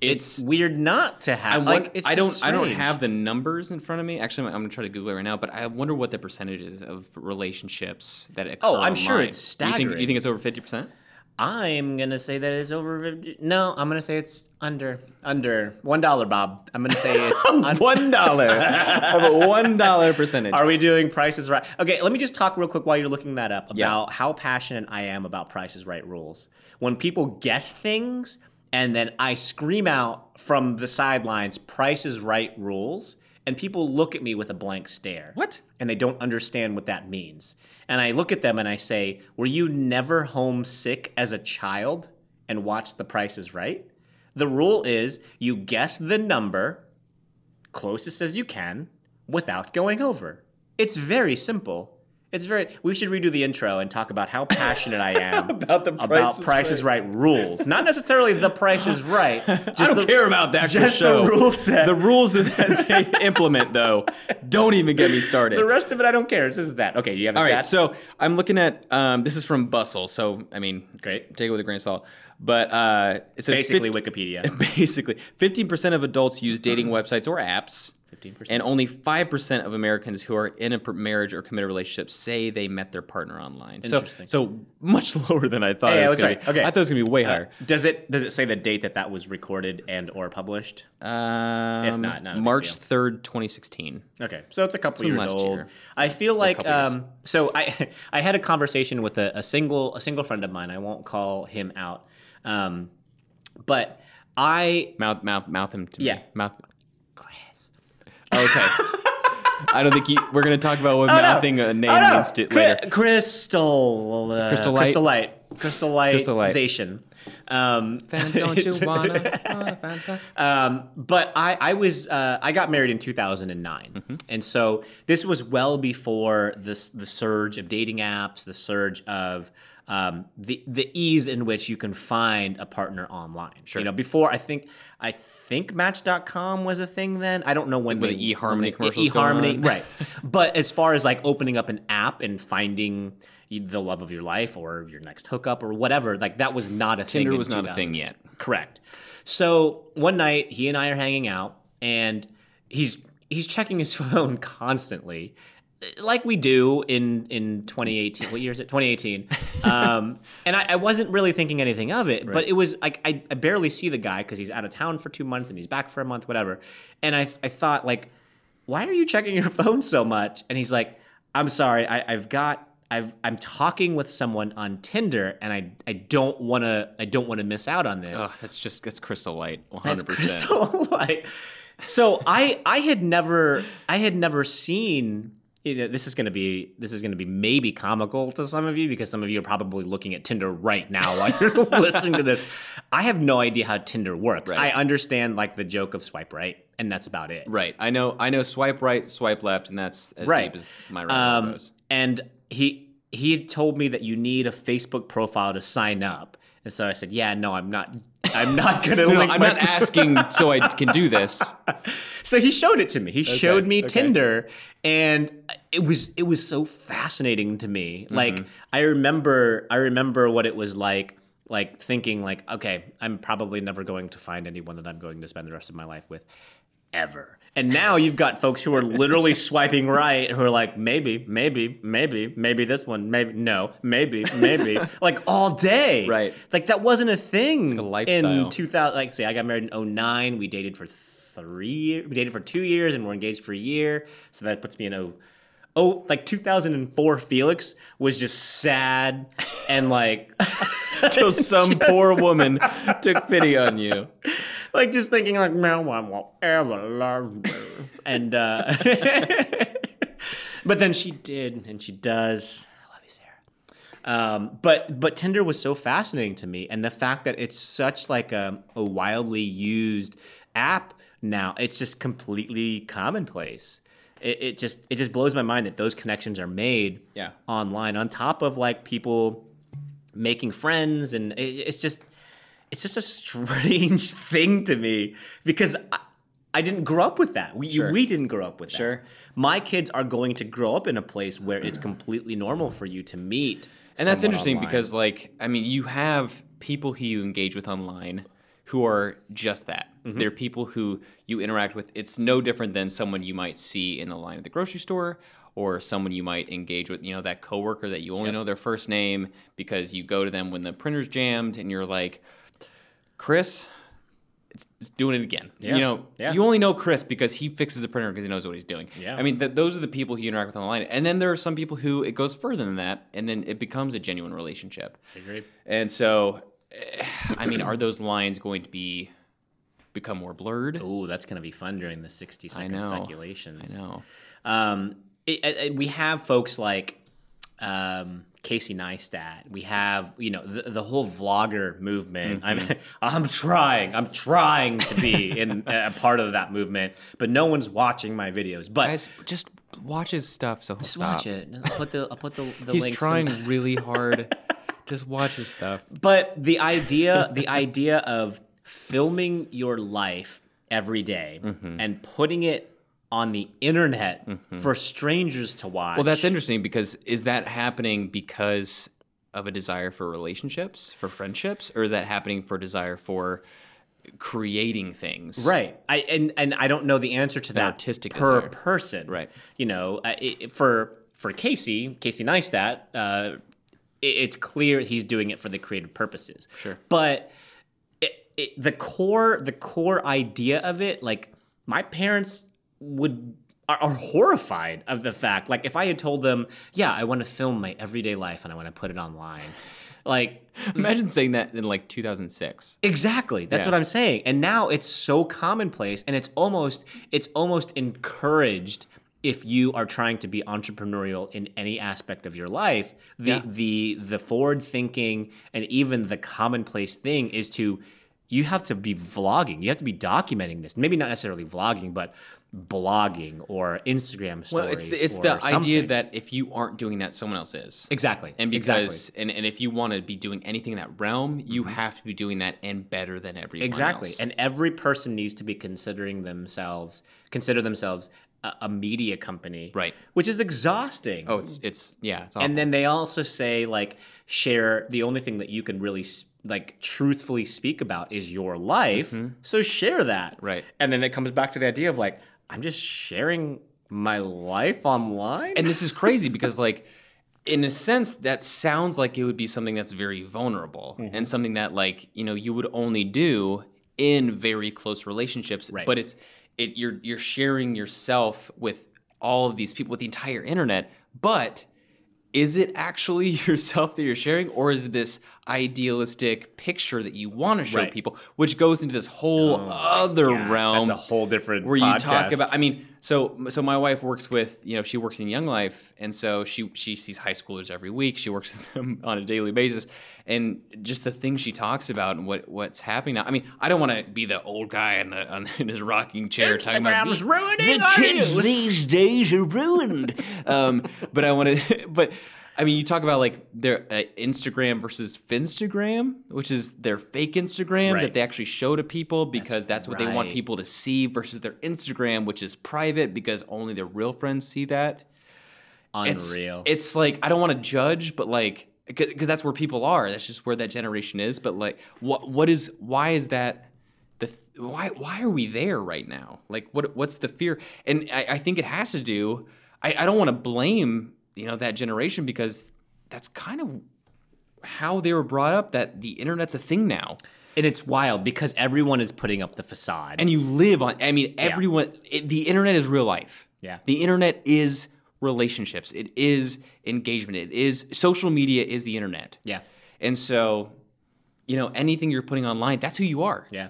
it's, It's- weird not to I, have. like it's I don't just I don't have the numbers in front of me. Actually, I'm, I'm gonna try to Google it right now. But I wonder what the percentage is of relationships that occur. Oh, I'm sure online. it's You think, you think it's over fifty percent? I'm gonna say that it's over. 50 No, I'm gonna say it's under under one dollar, Bob. I'm gonna say it's un- One dollar. a one dollar percentage. Are we doing prices right? Okay, let me just talk real quick while you're looking that up Yeah. about how passionate I am about prices right rules. When people guess things and then I scream out from the sidelines, prices right rules, and people look at me with a blank stare. What? And they don't understand what that means. And I look at them and I say, Were you never homesick as a child and watched The Price is Right? The rule is you guess the number closest as you can without going over. It's very simple. It's very. We should redo the intro and talk about how passionate I am About the about Price is Price is Right rules. Not necessarily the Price is Right. Just I don't the- care about that just the show. rule set. The rules that they implement, though, don't even get me started. The rest of it, I don't care. It's just that. Okay, you have the All right, so I'm looking at um, this is from Bustle, so I mean, Great. take it with a grain of salt. But uh, it says basically Wikipedia. basically 15% of adults use dating websites or apps 15%. and only 5% of americans who are in a marriage or committed relationship say they met their partner online so Interesting. so much lower than i thought Yeah, it was going right. to be Okay. i thought it was going to be way higher Does it does it say the date that that was recorded and or published? um, not, not march 3rd 2016 Okay, so it's a couple years old. year. I feel like um, so. I I had a conversation with a, a single a single friend of mine. I won't call him out, um, but I mouth mouth mouth him to Yeah. me mouth. Okay i don't think you, we're going to talk about what Oh, no. a name Oh, no. means to, Cri- later Crystal uh, Crystal light? crystal light crystal Crystal light. lightization. Um, Fan, don't you wanna uh, Fanta? Um, but I, I was uh, I got married in 2009, Mm-hmm. and so this was well before this the surge of dating apps, the surge of um, the the ease in which you can find a partner online. Sure. You know, before I think I think Match.com was a thing then. I don't know when With the eHarmony commercials going eHarmony, on. right? But as far as like opening up an app and finding the love of your life or your next hookup or whatever, like that was not a thing. Tinder in was not a thing yet. Correct. So one night he and I are hanging out, and he's he's checking his phone constantly, like we do in in 2018. What year is it? 2018. Um, and I, I wasn't really thinking anything of it, but it was like I, I barely see the guy because he's out of town for two months and he's back for a month, whatever. And I I thought like, why are you checking your phone so much? And he's like, I'm sorry, I, I've got. I've, I'm talking with someone on Tinder, and I, I don't want to I don't want to miss out on this. Oh, that's just that's crystal light. That's hundred percent. crystal light. So I I had never I had never seen. You know, this is going to be this is going to be maybe comical to some of you because some of you are probably looking at Tinder right now while you're listening to this. I have no idea how Tinder works. Right. I understand like the joke of swipe right, and that's about it. Right. I know. I know. Swipe right, swipe left, and that's as Right. deep as my right Um, goes. and he he told me that you need a Facebook profile to sign up, and so I said, "Yeah, no, I'm not. I'm not to No, I'm not asking so I can do this. So he showed it to me. He showed me okay. Tinder, and it was it was so fascinating to me. Mm-hmm. Like I remember, I remember what it was like, like thinking like, okay, I'm probably never going to find anyone that I'm going to spend the rest of my life with, ever. And now you've got folks who are literally swiping right, who are like, maybe, maybe, maybe, maybe this one, maybe no, maybe, maybe, like all day. Right. Like that wasn't a thing. a lifestyle. In 2000, like say I got married in 09. We dated for three years. We dated for two years and we're engaged for a year. So that puts me in oh, oh, like 2004. Felix was just sad and like, Till some poor woman took pity on you. Like just thinking like, no one will ever love me. And uh, but then she did, and she does. I love you, Sarah. Um, but but Tinder was so fascinating to me, and the fact that it's such like a, a wildly used app now, it's just completely commonplace. It, it just it just blows my mind that those connections are made Yeah. online on top of like people making friends, and it, it's just it's just a strange thing to me because I, I didn't grow up with that. We Sure. we didn't grow up with that. Sure. My kids are going to grow up in a place where it's completely normal for you to meet. And that's interesting online. because, like, I mean, you have people who you engage with online who are just that. Mm-hmm. They're people who you interact with. It's no different than someone you might see in the line at the grocery store or someone you might engage with, you know, that coworker that you only know their first name because you go to them when the printer's jammed and you're like, Chris, it's, it's doing it again. Yeah. You know, Yeah. you only know Chris because he fixes the printer because he knows what he's doing. Yeah. I mean, th- those are the people he you interact with online. And then there are some people who it goes further than that, and then it becomes a genuine relationship. Agreed. And so, eh, I mean, are those lines going to be become more blurred? Oh, that's going to be fun during the 60 second know. speculations. I know. Um, it, it- we have folks like um, Casey Neistat. We have, you know, the, the whole vlogger movement. Mm-hmm. I'm, I'm trying. I'm trying to be in a part of that movement, but no one's watching my videos. But Guys, just watch his stuff. So just stop. watch it. I'll put the I'll put the, the He's links. in- trying really hard. just watch his stuff. But the idea, the idea of filming your life every day Mm-hmm. and putting it on the internet for strangers to watch. Well, that's interesting because is that happening because of a desire for relationships, for friendships, or is that happening for desire for creating things? Right. I and and I don't know the answer to that artistic per desire. person. Right. You know, uh, it, for for Casey, Casey Neistat, uh, it, it's clear he's doing it for the creative purposes. Sure. But it, the core the core idea of it, like my parents would are, are horrified of the fact. Like if I had told them, yeah, I want to film my everyday life and I want to put it online, like Imagine saying that in like 2006. Exactly. That's Yeah. what I'm saying. And now it's so commonplace and it's almost it's almost encouraged if you are trying to be entrepreneurial in any aspect of your life. The Yeah. the the forward thinking and even the commonplace thing is to you have to be vlogging. You have to be documenting this. Maybe not necessarily vlogging, but blogging or Instagram stories. Well, it's the, it's the idea that if you aren't doing that, someone else is. exactly And exactly. because and, and if you want to be doing anything in that realm, you have to be doing that and better than everyone else. Exactly. else. And every person needs to be considering themselves, consider themselves a, a media company. Right. Which is exhausting. oh, it's it's yeah, it's awful. and then they also say, like, share the only thing that you can really, like, truthfully speak about is your life. So share that. Mm-hmm. Right. And then it comes back to the idea of, like, I'm just sharing my life online. and this is crazy because like in a sense that sounds like it would be something that's very vulnerable Mm-hmm. and something that like you know you would only do in very close relationships Right. but it's it you're you're sharing yourself with all of these people with the entire internet but is it actually yourself that you're sharing or is this idealistic picture that you want to show Right. people which goes into this whole other Gosh, realm That's a whole different where you talk about i mean so so my wife works with you know she works in young life and so she she sees high schoolers every week she works with them on a daily basis and just the things she talks about and what what's happening now i mean i don't want to be the old guy in the on, in his rocking chair talking about the, ruining the kids youth." these days are ruined um but i want to but I mean, you talk about like their uh, Instagram versus Finstagram, which is their fake Instagram Right. that they actually show to people because that's, what they want people to see versus their Instagram, which is private because only their real friends see that. It's, Unreal. It's like I don't want to judge, but like because that's where people are. That's just where that generation is. But like, what what is why is that? The th- why why are we there right now? Like what what's the fear? And I, I think it has to do. I, I don't want to blame you know that generation because that's kind of how they were brought up. That the internet's a thing now. and it's wild because everyone is putting up the facade. and you live on i mean everyone it, the internet is real life Yeah. the internet is relationships it is engagement it is social media is the internet yeah. and so you know anything you're putting online that's who you are Yeah.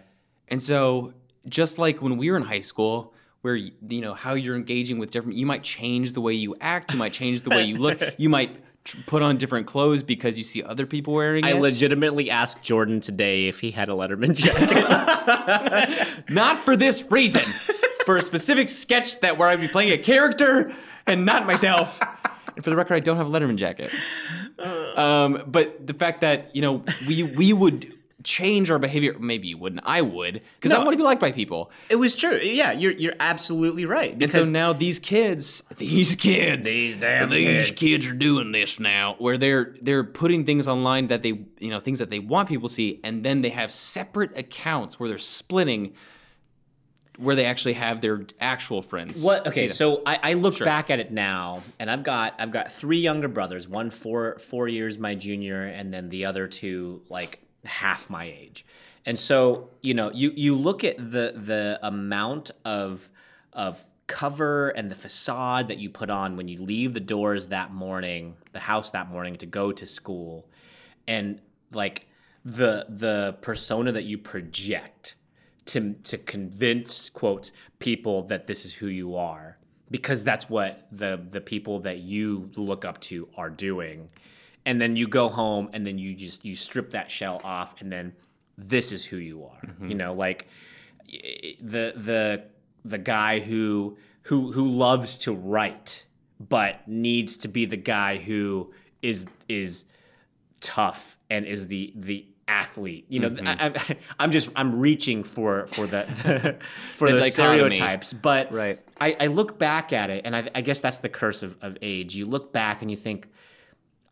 and so just like when we were in high school where you know how you're engaging with different you might change the way you act you might change the way you look you might tr- put on different clothes because you see other people wearing I it legitimately asked Jordan today if he had a Letterman jacket. Not for this reason. for a specific sketch that where I'd be playing a character and not myself. And for the record, I don't have a Letterman jacket. Um, but the fact that you know we we would change our behavior. Maybe you wouldn't. I would because I want to be liked by people. it was true. Yeah, you're you're absolutely right. And so now these kids, these kids, These damn these kids. kids are doing this now, where they're they're putting things online that they you know things that they want people to see, and then they have separate accounts where they're splitting, where they actually have their actual friends. What? Okay, so I, I look back at it now, and I've got I've got three younger brothers. One four four years my junior, and then the other two like half my age. And so you know, you you look at the the amount of of cover and the facade that you put on when you leave the doors that morning, the house that morning to go to school, and like the the persona that you project to to convince quote people that this is who you are because that's what the the people that you look up to are doing and then you go home and then you just you strip that shell off and then this is who you are you know like the the the guy who who who loves to write but needs to be the guy who is is tough and is the the athlete. You know, Mm-hmm. I, I, I'm just I'm reaching for for the, for The the, stereotypes, but Right. I, I look back at it, and I, I guess that's the curse of, of age. You look back and you think,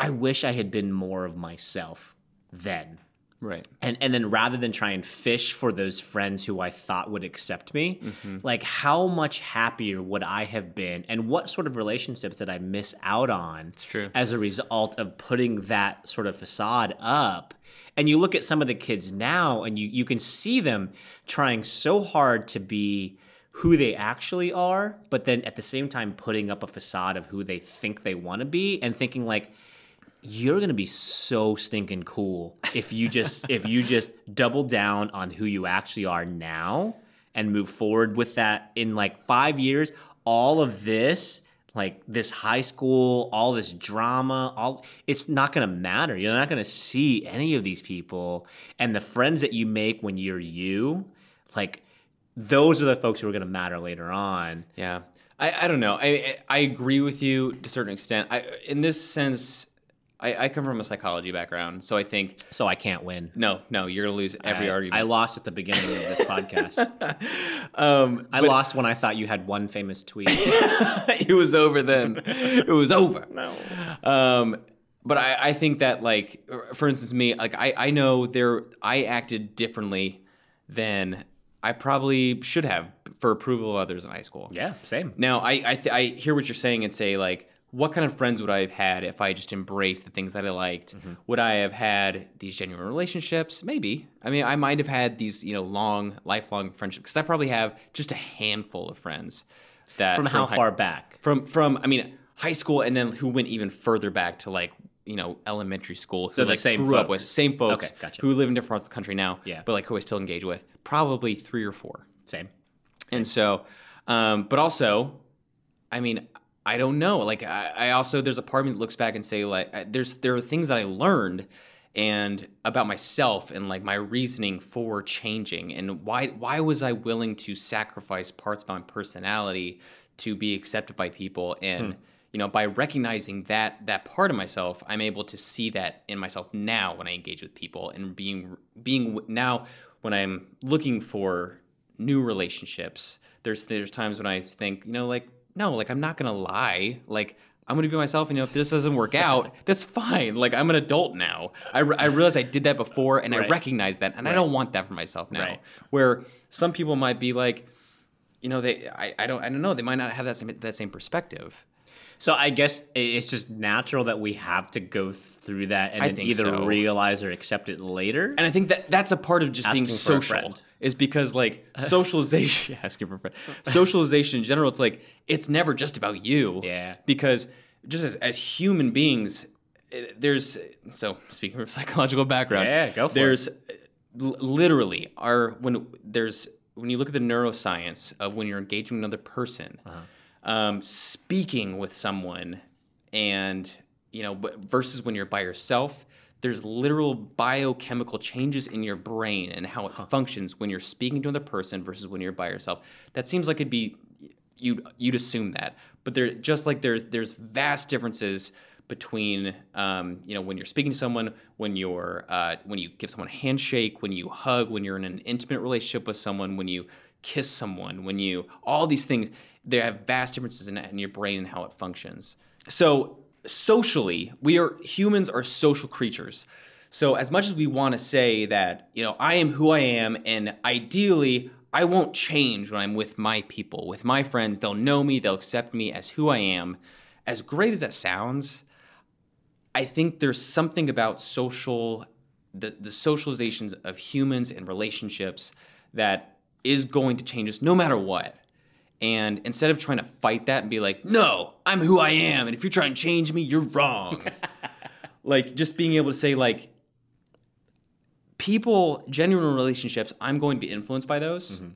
I wish I had been more of myself then. right. And and then rather than try and fish for those friends who I thought would accept me, Mm-hmm. like how much happier would I have been and what sort of relationships did I miss out on it's true. as a result of putting that sort of facade up? And you look at some of the kids now and you you can see them trying so hard to be who they actually are, but then at the same time putting up a facade of who they think they want to be and thinking like you're gonna be so stinking cool if you just if you just double down on who you actually are now and move forward with that in like five years all of this like this high school, all this drama, all it's not going to matter. You're not going to see any of these people and the friends that you make when you're you, like those are the folks who are going to matter later on. Yeah. I, I don't know. I I agree with you to a certain extent. I in this sense, I, I come from a psychology background, so I think So I can't win. no, no, you're gonna lose every I, argument. I lost at the beginning of this podcast. um, I lost when I thought you had one famous tweet. it was over then. It was over. No. Um, but I, I think that like, for instance, me, like I, I know there, I acted differently than I probably should have for approval of others in high school. yeah, same. Now I, I, th- I hear what you're saying and say like, what kind of friends would I have had if I just embraced the things that I liked? Would I have had these genuine relationships? Maybe. I mean, I might have had these, you know, long, lifelong friendships because I probably have just a handful of friends that From how hi- far back? from from I mean high school and then who went even further back to like you know elementary school. So the like same grew up with same folks Okay, gotcha. who live in different parts of the country now. Yeah. but like who I still engage with. Probably three or four. Same. And so, um, but also, I mean, I don't know. Like, I, I also there's a part of me that looks back and say like, I- there's there are things that I learned and about myself and like my reasoning for changing and why why was I willing to sacrifice parts of my personality to be accepted by people and. Hmm. You know, by recognizing that that part of myself, I'm able to see that in myself now when I engage with people, and being being now when I'm looking for new relationships there's there's times when i think you know like no like i'm not gonna lie like i'm gonna be myself and you know if this doesn't work out that's fine like i'm an adult now i, re- I realize i did that before and i recognize that and i don't want that for myself now Right. where some people might be like you know they I, I don't i don't know they might not have that same that same perspective So I guess it's just natural that we have to go through that and either so. realize or accept it later. And I think that that's a part of just being Asking a social. Is because like socialization asking for friend. Socialization in general, it's like it's never just about you. Yeah. Because just as, as human beings, eh, there's so speaking from psychological background. Yeah, go for it. there's l- literally our when there's when you look at the neuroscience of when you're engaging with another person, Uh-huh. um, speaking with someone, and you know, versus when you're by yourself, there's literal biochemical changes in your brain and how it functions when you're speaking to another person versus when you're by yourself. That seems like it'd be you'd you'd assume that, but there just like there's there's vast differences between um, you know when you're speaking to someone, when you're uh, when you give someone a handshake, when you hug, when you're in an intimate relationship with someone, when you kiss someone, when you all these things, they have vast differences in, in your brain and how it functions. So socially, we are humans are social creatures. So as much as we want to say that, you know, I am who I am and ideally I won't change when I'm with my people, with my friends, they'll know me, they'll accept me as who I am. As great as that sounds, I think there's something about social the, the socializations of humans and relationships that is going to change us no matter what. And instead of trying to fight that and be like, no, I'm who I am, and if you're trying to change me, you're wrong. like just being able to say, like, people, genuine relationships, I'm going to be influenced by those. Mm-hmm.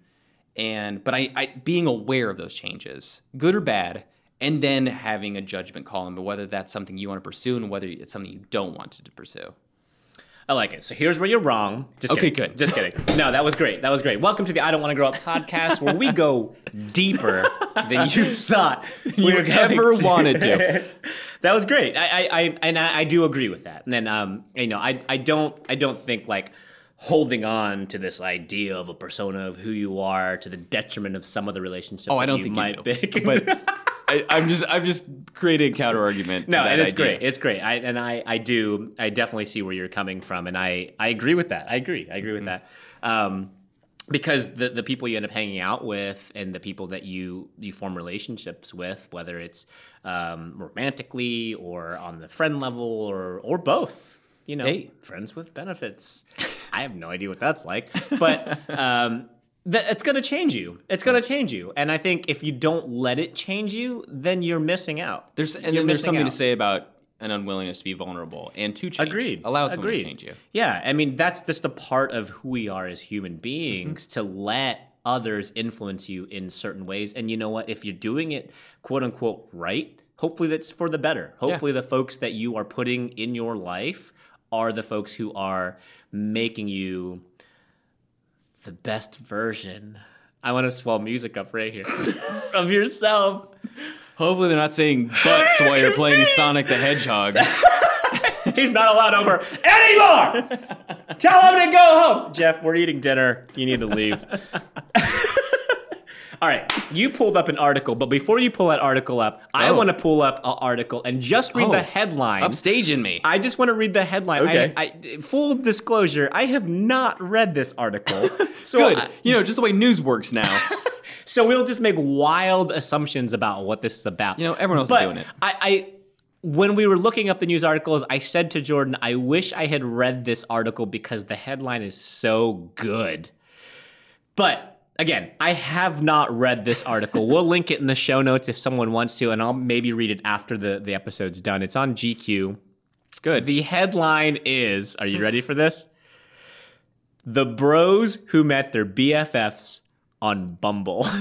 And but I, I being aware of those changes, good or bad, and then having a judgment call on whether that's something you want to pursue and whether it's something you don't want to pursue. I like it. So here's where you're wrong. Just Okay, kidding. good. Just kidding. No, that was great. That was great. Welcome to the I Don't Want to Grow Up podcast, where we go deeper than you thought we You ever to. wanted to. that was great. I, I, I and I, I do agree with that. And then, um, you know, I, I don't, I don't think like holding on to this idea of a persona of who you are to the detriment of some of the relationships. Oh, I don't you think might you be. But I, I'm just I'm just creating a counter argument. No, and it's great. It's great. I and I, I do I definitely see where you're coming from, and I, I agree with that. I agree. I agree with that. Um, because the the people you end up hanging out with and the people that you you form relationships with, whether it's um, romantically or on the friend level or or both, you know, Hey. friends with benefits. I have no idea what that's like, but um, that it's going to change you. It's going to change you, and I think if you don't let it change you, then you're missing out. There's and You're then there's something out. to say about an unwillingness to be vulnerable and to change. Agreed. Allow someone Agreed. to change you. Yeah, I mean that's just a part of who we are as human Mm-hmm. beings to let others influence you in certain ways. And you know what? If you're doing it quote unquote right, hopefully that's for the better. Hopefully the folks that you are putting in your life are the folks who are making you the best version. I want to swell music up right here of yourself. Hopefully they're not saying butts while you're playing Sonic the Hedgehog. He's not allowed over anymore. Tell him to go home. Jeff, we're eating dinner. You need to leave. All right, you pulled up an article, but before you pull that article up, I Oh. want to pull up an article and just read Oh, the headline. Upstaging me. I just want to read the headline. Okay. I, I, full disclosure, I have not read this article. So Good. I- you know, just the way news works now. so we'll just make wild assumptions about what this is about. You know, everyone else is doing it. I, I when we were looking up the news articles, I said to Jordan, I wish I had read this article because the headline is so good. But again, I have not read this article. we'll link it in the show notes if someone wants to, and I'll maybe read it after the, the episode's done. It's on GQ. It's good. The headline is Are you ready for this? The bros who met their BFFs on Bumble.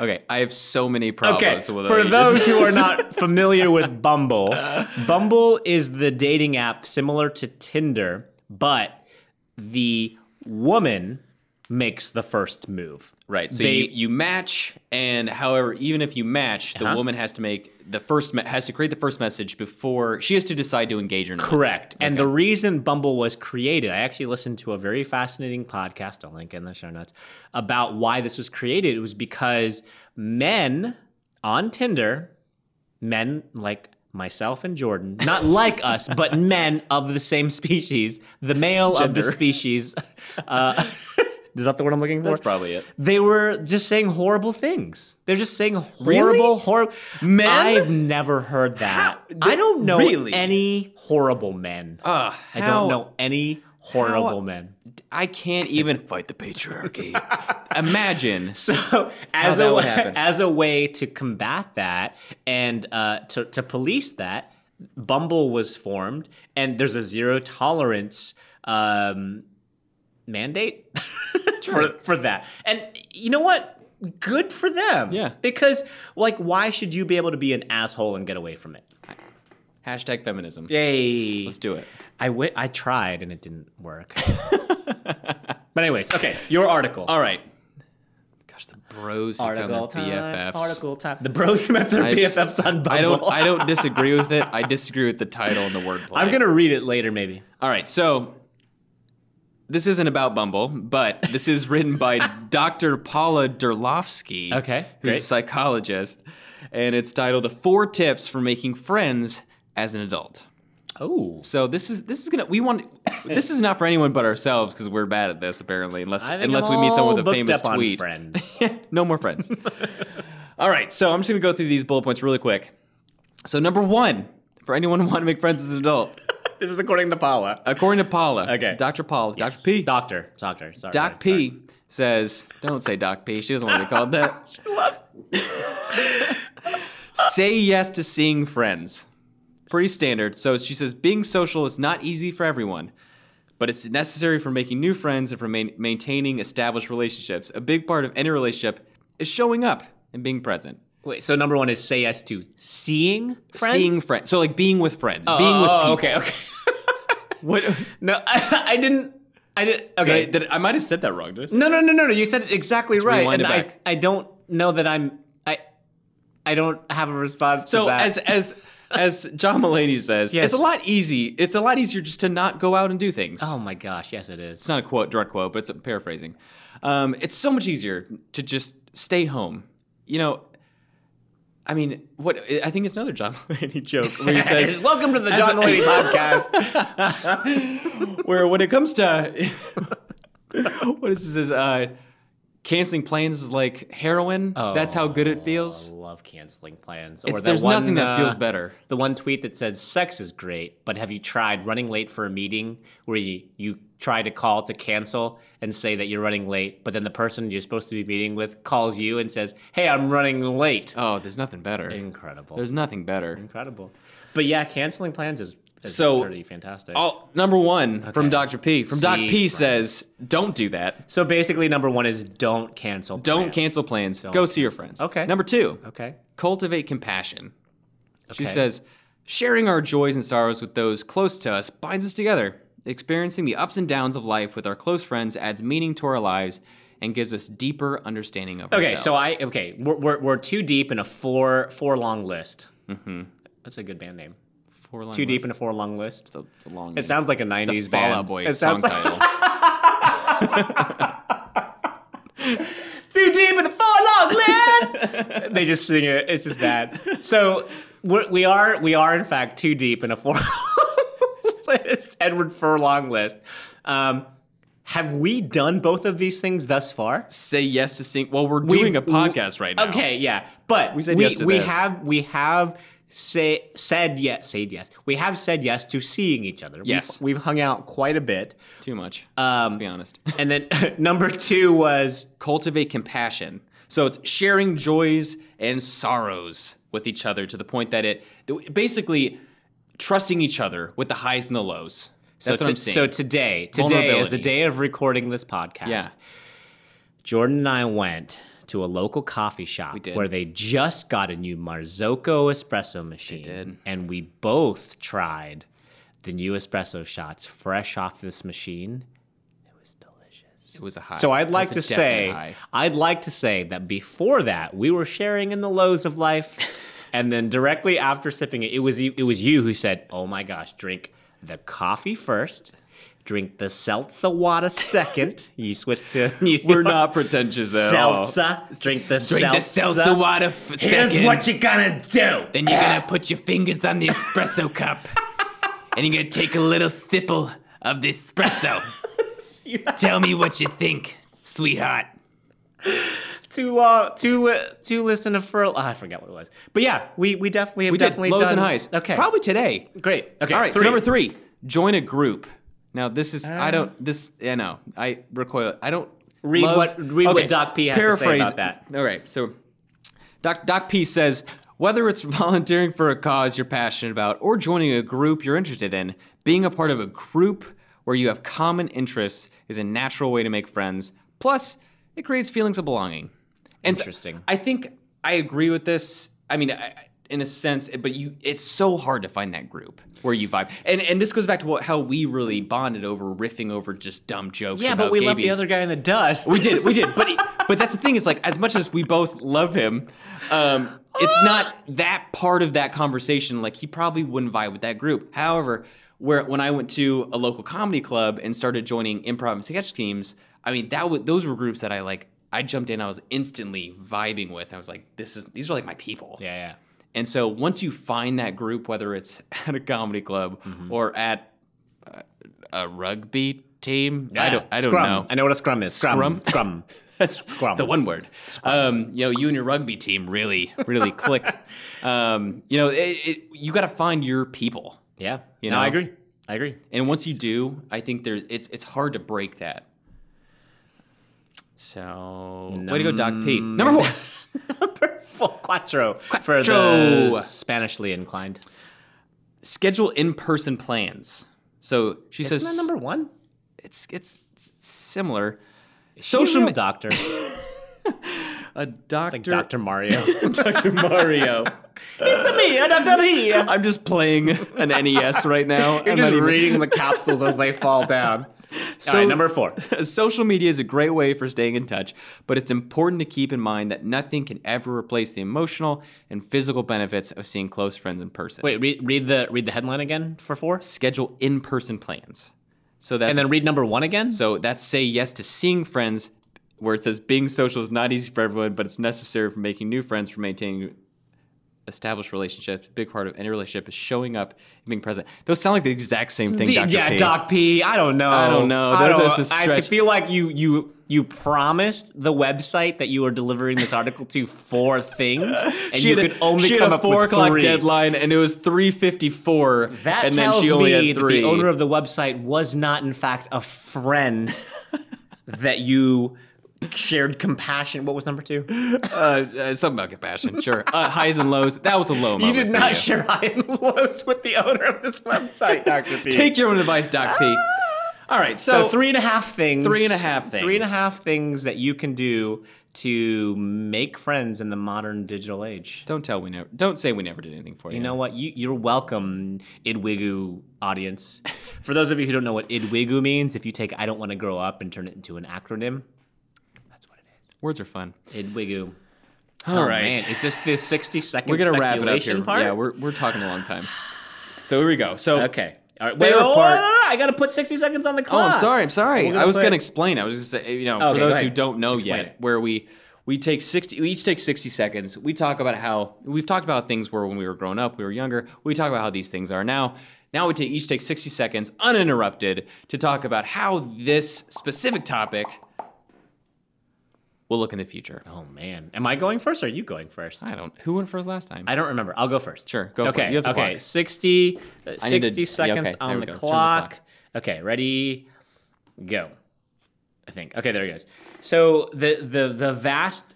Okay, I have so many Okay, problems with for those who are not familiar with Bumble, Bumble is the dating app similar to Tinder, but the woman makes the first move. Right. So They- you, you match, and however, even if you match, the Uh-huh. woman has to make the first me- has to create the first message before she has to decide to engage or not. Correct. And the reason Bumble was created, I actually listened to a very fascinating podcast, I'll link in the show notes, about why this was created. It was because men on Tinder, men like myself and Jordan, not like us, but men of the same species, the male of the species. Uh, is that the word I'm looking for? That's probably it. they were just saying horrible things. They're just saying horrible, Really? horrible. Men? I've never heard that. I don't know Really? any horrible men. Uh, I don't know any horrible how- men. I can't even fight the patriarchy. Imagine. So as a as a way to combat that and uh, to to police that, Bumble was formed, and there's a zero tolerance um, mandate for for that. And you know what? Good for them. Yeah. Because like, why should you be able to be an asshole and get away from it? Hashtag feminism. Yay! Let's do it. I I tried and it didn't work. but anyways, okay, your article. All right. Gosh, the bros who article found their. BFFs. Article time. The bros who met their s- BFFs on Bumble. I don't. I don't disagree with it. I disagree with the title and the wordplay. I'm gonna read it later, maybe. All right, so this isn't about Bumble, but this is written by Dr. Paula Durlofsky, Okay, who's a psychologist, and it's titled Four Tips for Making Friends as an Adult." Oh, So this is this is gonna we want this is not for anyone but ourselves because we're bad at this apparently unless unless I'm we meet someone with a famous booked up on tweet. Friends. no more friends. All right, so I'm just gonna go through these bullet points really quick. So number one, for anyone who want to make friends as an adult, this is according to Paula. according to Paula, Okay. Dr. Paula, Dr. P, Doctor, doctor. Sorry, Doc sorry, P says, don't say Doc P. She doesn't want to be called that. sorry. Loves- say yes to seeing friends. Pretty standard. So she says, being social is not easy for everyone, but it's necessary for making new friends and for main- maintaining established relationships. A big part of any relationship is showing up and being present. Wait, so number one is say yes to seeing friends. Seeing friends. So like being with friends. Oh, being with oh, oh people. okay, okay. What? no, I, I didn't. I didn't. Okay. Did I, did I, might have said that wrong. Did I say- no, no, no, no, no. You said it exactly right, and I. I don't know that I'm. I, I don't have a response. So to that. as as as John Mulaney says, Yes. it's a lot easy. It's a lot easier just to not go out and do things. oh my gosh, yes, it is. It's not a quote, direct quote, but it's a paraphrasing. Um, it's so much easier to just stay home. You know, I mean, what I think it's another John Mulaney joke where he says, "Welcome to the John Mulaney podcast." where when it comes to what is this? Uh, canceling plans is like heroin. That's how good it feels. I love canceling plans. It's- Or there's one, nothing that uh, feels better. The one tweet that says sex is great, but have you tried running late for a meeting where you, you try to call to cancel and say that you're running late, but then the person you're supposed to be meeting with calls you and says, "Hey, I'm running late." Oh, there's nothing better. Incredible. There's nothing better. Incredible. But yeah, canceling plans is is So- pretty fantastic. Oh, number one from Dr. P. From Doc P says, don't do that. so basically, number one is don't cancel. Don't cancel plans. Don't. Go see your friends. Okay. Number two, Okay. cultivate compassion. She says, sharing our joys and sorrows with those close to us binds us together. Experiencing the ups and downs of life with our close friends adds meaning to our lives and gives us deeper understanding of ourselves. Okay, ourselves. so I okay, we're, we're, we're too deep in a four four long list. Mm-hmm. That's a good band name. Four line Too deep list. in a four long list. It's a, it's a long. It sounds like a It's a '90s band. Out Boy It song sounds like title. too deep in a four long list. they just sing it. It's just that. So we're, we are we are in fact too deep in a four list. Edward Furlong list. Um, have we done both of these things thus far? Say yes to sing. Well, we're doing We've- a podcast right now. Okay, yeah, but we said we, yes to we this. have we have say, said yes, said yes. We have said yes to seeing each other. We've- Yes. we've, hung out quite a bit. Too much. Um, let's be honest. And then number two was cultivate compassion. So it's sharing joys and sorrows with each other to the point that it basically trusting each other with the highs and the lows. That's so, what I'm to- saying. so today, today is the day of recording this podcast. yeah, Jordan and I went to a local coffee shop where they just got a new Marzocco espresso machine. did. And we both tried the new espresso shots fresh off this machine. It was delicious. it was a high. So I'd like to say, high. I'd like to say that before that, we were sharing in the lows of life, and then directly after sipping it, it was it was you who said, "Oh my gosh, drink the coffee first, drink the seltzer water second. You switched to you we're not pretentious at all. seltzer. Drink the Drink seltzer. the seltzer water f- Here's second. what you're gonna do. Then you're gonna put your fingers on the espresso cup, and you're gonna take a little sipple of the espresso. Tell me what you think, sweetheart. too long. Too li- too listen to furl. Ah, I forget what it was. But yeah, we we definitely have We did definitely lows done and highs. Okay, probably today. great. Okay, All right, so number three, join a group. Now this is I ah. don't this yeah know I recoil I don't Read love- what- read what Doc P has to say paraphrase- about that. All right, so Doc Doc P says whether it's volunteering for a cause you're passionate about or joining a group you're interested in, being a part of a group where you have common interests is a natural way to make friends. Plus, it creates feelings of belonging. And so- Interesting. I think I agree with this. I mean, I, in a sense, but you it's so hard to find that group where you vibe. And and this goes back to what, how we really bonded over riffing over just dumb jokes. Yeah, but we left the other guy in the dust. We did, we did. But but that's the thing is like as much as we both love him, um, it's not that part of that conversation. Like he probably wouldn't vibe with that group. However, where when I went to a local comedy club and started joining improv and sketch teams, I mean that was those were groups that I like. I jumped in. I was instantly vibing with. I was like, this is these are like my people. Yeah, yeah. And so once you find that group, whether it's at a comedy club Mm-hmm. or at a rugby team, I don't, I don't scrum. know. I know what a scrum is. Scrum. Scrum? Scrum. That's Scrum. the one word. Um, you know, you and your rugby team really, really click. Um, you know, it, it, you got to find your people, Yeah. You no, know? I agree. I agree. and once you do, I think there's it's it's hard to break that. So way to go, Doc P. Number four. Full quattro, for Quattro. the Spanishly inclined. Schedule in-person plans. So she Isn't says that number one? it's it's similar. Social Social me- doctor. a doctor, like Dr. Mario. Dr. Mario. it's me, Dr. Me. I'm just playing an NES right now. You're I'm just even- reading the capsules as they fall down. So- All right, number four. Social media is a great way for staying in touch, but it's important to keep in mind that nothing can ever replace the emotional and physical benefits of seeing close friends in person. Wait, read, read the read the headline again for four, Schedule in-person plans. So that's and then read number one again. so that's say yes to seeing friends, where it says being social is not easy for everyone, but it's necessary for making new friends for maintaining established relationships. A big part of any relationship is showing up and being present. Those sound like the exact same thing. The- Dr. yeah, P. Doc P. I don't know. I don't know. I, don't- I feel like you you you promised the website that you were delivering this article to four things, and she you had could a, only she come had a up four with o'clock three. deadline, and it was three fifty four. That and tells then she only me had that the owner of the website was not, in fact, a friend that you shared compassion. What was number two? Uh, uh, something about compassion, sure. Uh, highs and lows. That was a low Moment You did not you. share high and lows with the owner of this website, Dr. P. Take your own advice, Doc P. All right, so, so three and a half things. Three and a half things. half things that you can do to make friends in the modern digital age. don't tell we never. Don't say we never did anything for you. You know what? You, you're welcome, Idwigu audience. For those of you who don't know what Idwigu means, if you take I don't want to grow up and turn it into an acronym, that's what it words are fun. Idwigu. All oh, right. Man. Is this the 60 second we're gonna wrap it up here. part? Yeah, we're we're talking a long time. So here we go. So Okay. All right. Wait, wait, part- I got to put 60 seconds on the clock. Oh. I'm sorry. I'm sorry. Gonna I was put- going to explain. I was just say, you know, Okay, for those who don't know Explain yet, it. where we we take 60 we each take 60 seconds. We talk about how we've talked about things where when we were growing up, we were younger. We talk about how these things are now. Now we take, each take 60 seconds uninterrupted to talk about how this specific topic will look in the future. Oh, man. Am I going first or are you going first? I don't. Who went first last time? I don't remember. I'll go first. Sure, go okay. it. You have the okay. clock. 60, uh, I need to- 60 yeah, seconds okay, on the. Start the clock. clock. Okay, ready? Go. I think. Okay, there it goes. So the the the vast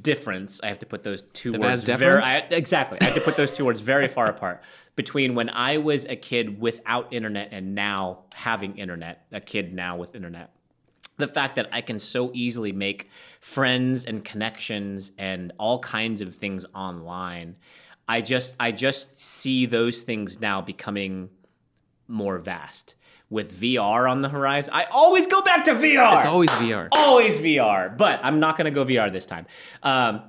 difference. I have to put those two words vast very? I, exactly. I have to put those two words very far apart between when I was a kid without internet and now having internet. A kid now with internet the fact that I can so easily make friends and connections and all kinds of things online. I just I just see those things now becoming more vast with VR on the horizon. I always go back to VR. It's always VR. always VR, but I'm not going to go VR this time. Um,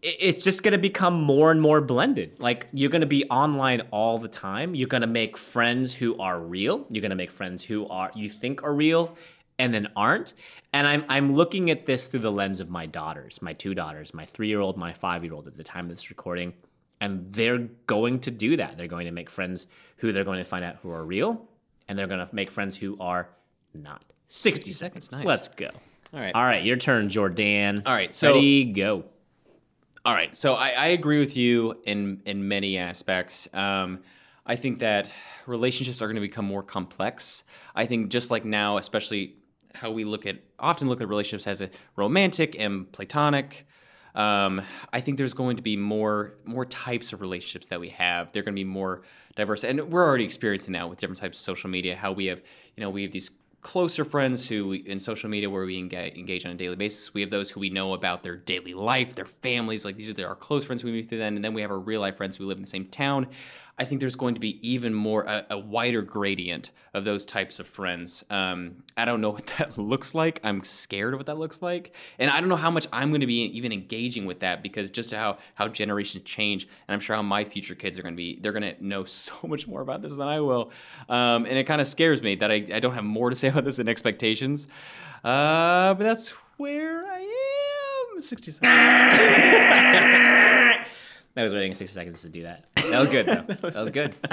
it- it's just going to become more and more blended. Like you're going to be online all the time. You're going to make friends who are real. You're going to make friends who are you think are real and then aren't. And I'm I'm looking at this through the lens of my daughters, my two daughters, my 3-year-old, my 5-year-old at the time of this recording. And they're going to do that. They're going to make friends who they're going to find out who are real and they're going to make friends who are not. 60 seconds. Nice. Let's go. All right. All right, your turn, Jordan. All right, so- ready, go. All right, so I, I agree with you in in many aspects. Um, I think that relationships are going to become more complex. I think just like now, especially how we look at often look at relationships as a romantic and platonic. Um, I think there's going to be more more types of relationships that we have. They're going to be more diverse, and we're already experiencing that with different types of social media. How we have, you know, we have these closer friends who in social media where we engage, on a daily basis. We have those who we know about their daily life, their families. Like these are our close friends we meet through them, and then we have our real life friends who live in the same town. I think there's going to be even more a, a wider gradient of those types of friends. Um, I don't know what that looks like. I'm scared of what that looks like, and I don't know how much I'm going to be even engaging with that because just how how generations change, and I'm sure how my future kids are going to be. They're going to know so much more about this than I will, um, and it kind of scares me that I, I don't have more to say about this than expectations. Uh, but that's where I am. Sixty seconds. I was waiting 60 seconds to do that. That was good, though. that was good.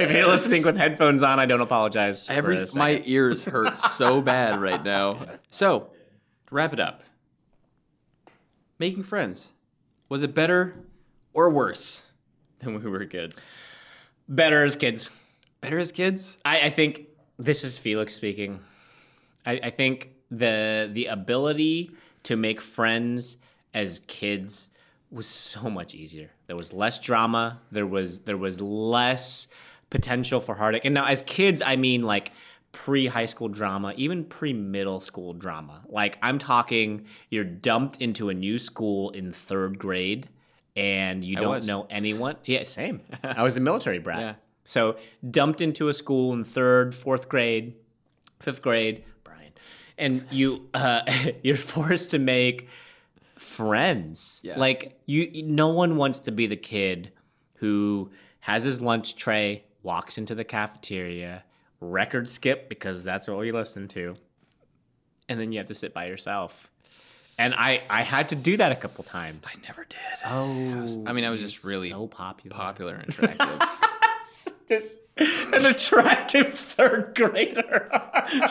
if you're listening with headphones on, I don't apologize. Every my ears hurt so bad right now. So, to wrap it up. Making friends. Was it better or worse than when we were kids? better as kids. Better as kids? I, I think this is Felix speaking. I, I think the the ability to make friends as kids was so much easier. There was less drama. There was there was less potential for heartache. And now as kids, I mean like pre high school drama, even pre middle school drama. Like I'm talking, you're dumped into a new school in third grade, and you don't was. know anyone. Yeah, same. I was a military brat. Yeah. So dumped into a school in third, fourth grade, fifth grade, Brian, and you uh, you're forced to make friends. Yeah. Like you, no one wants to be the kid who has his lunch tray, walks into the cafeteria, record skip because that's what we listen to, and then you have to sit by yourself. And I, I had to do that a couple times. I never did. Oh, I mean, I was just really so popular. popular and attractive. Just an attractive third grader.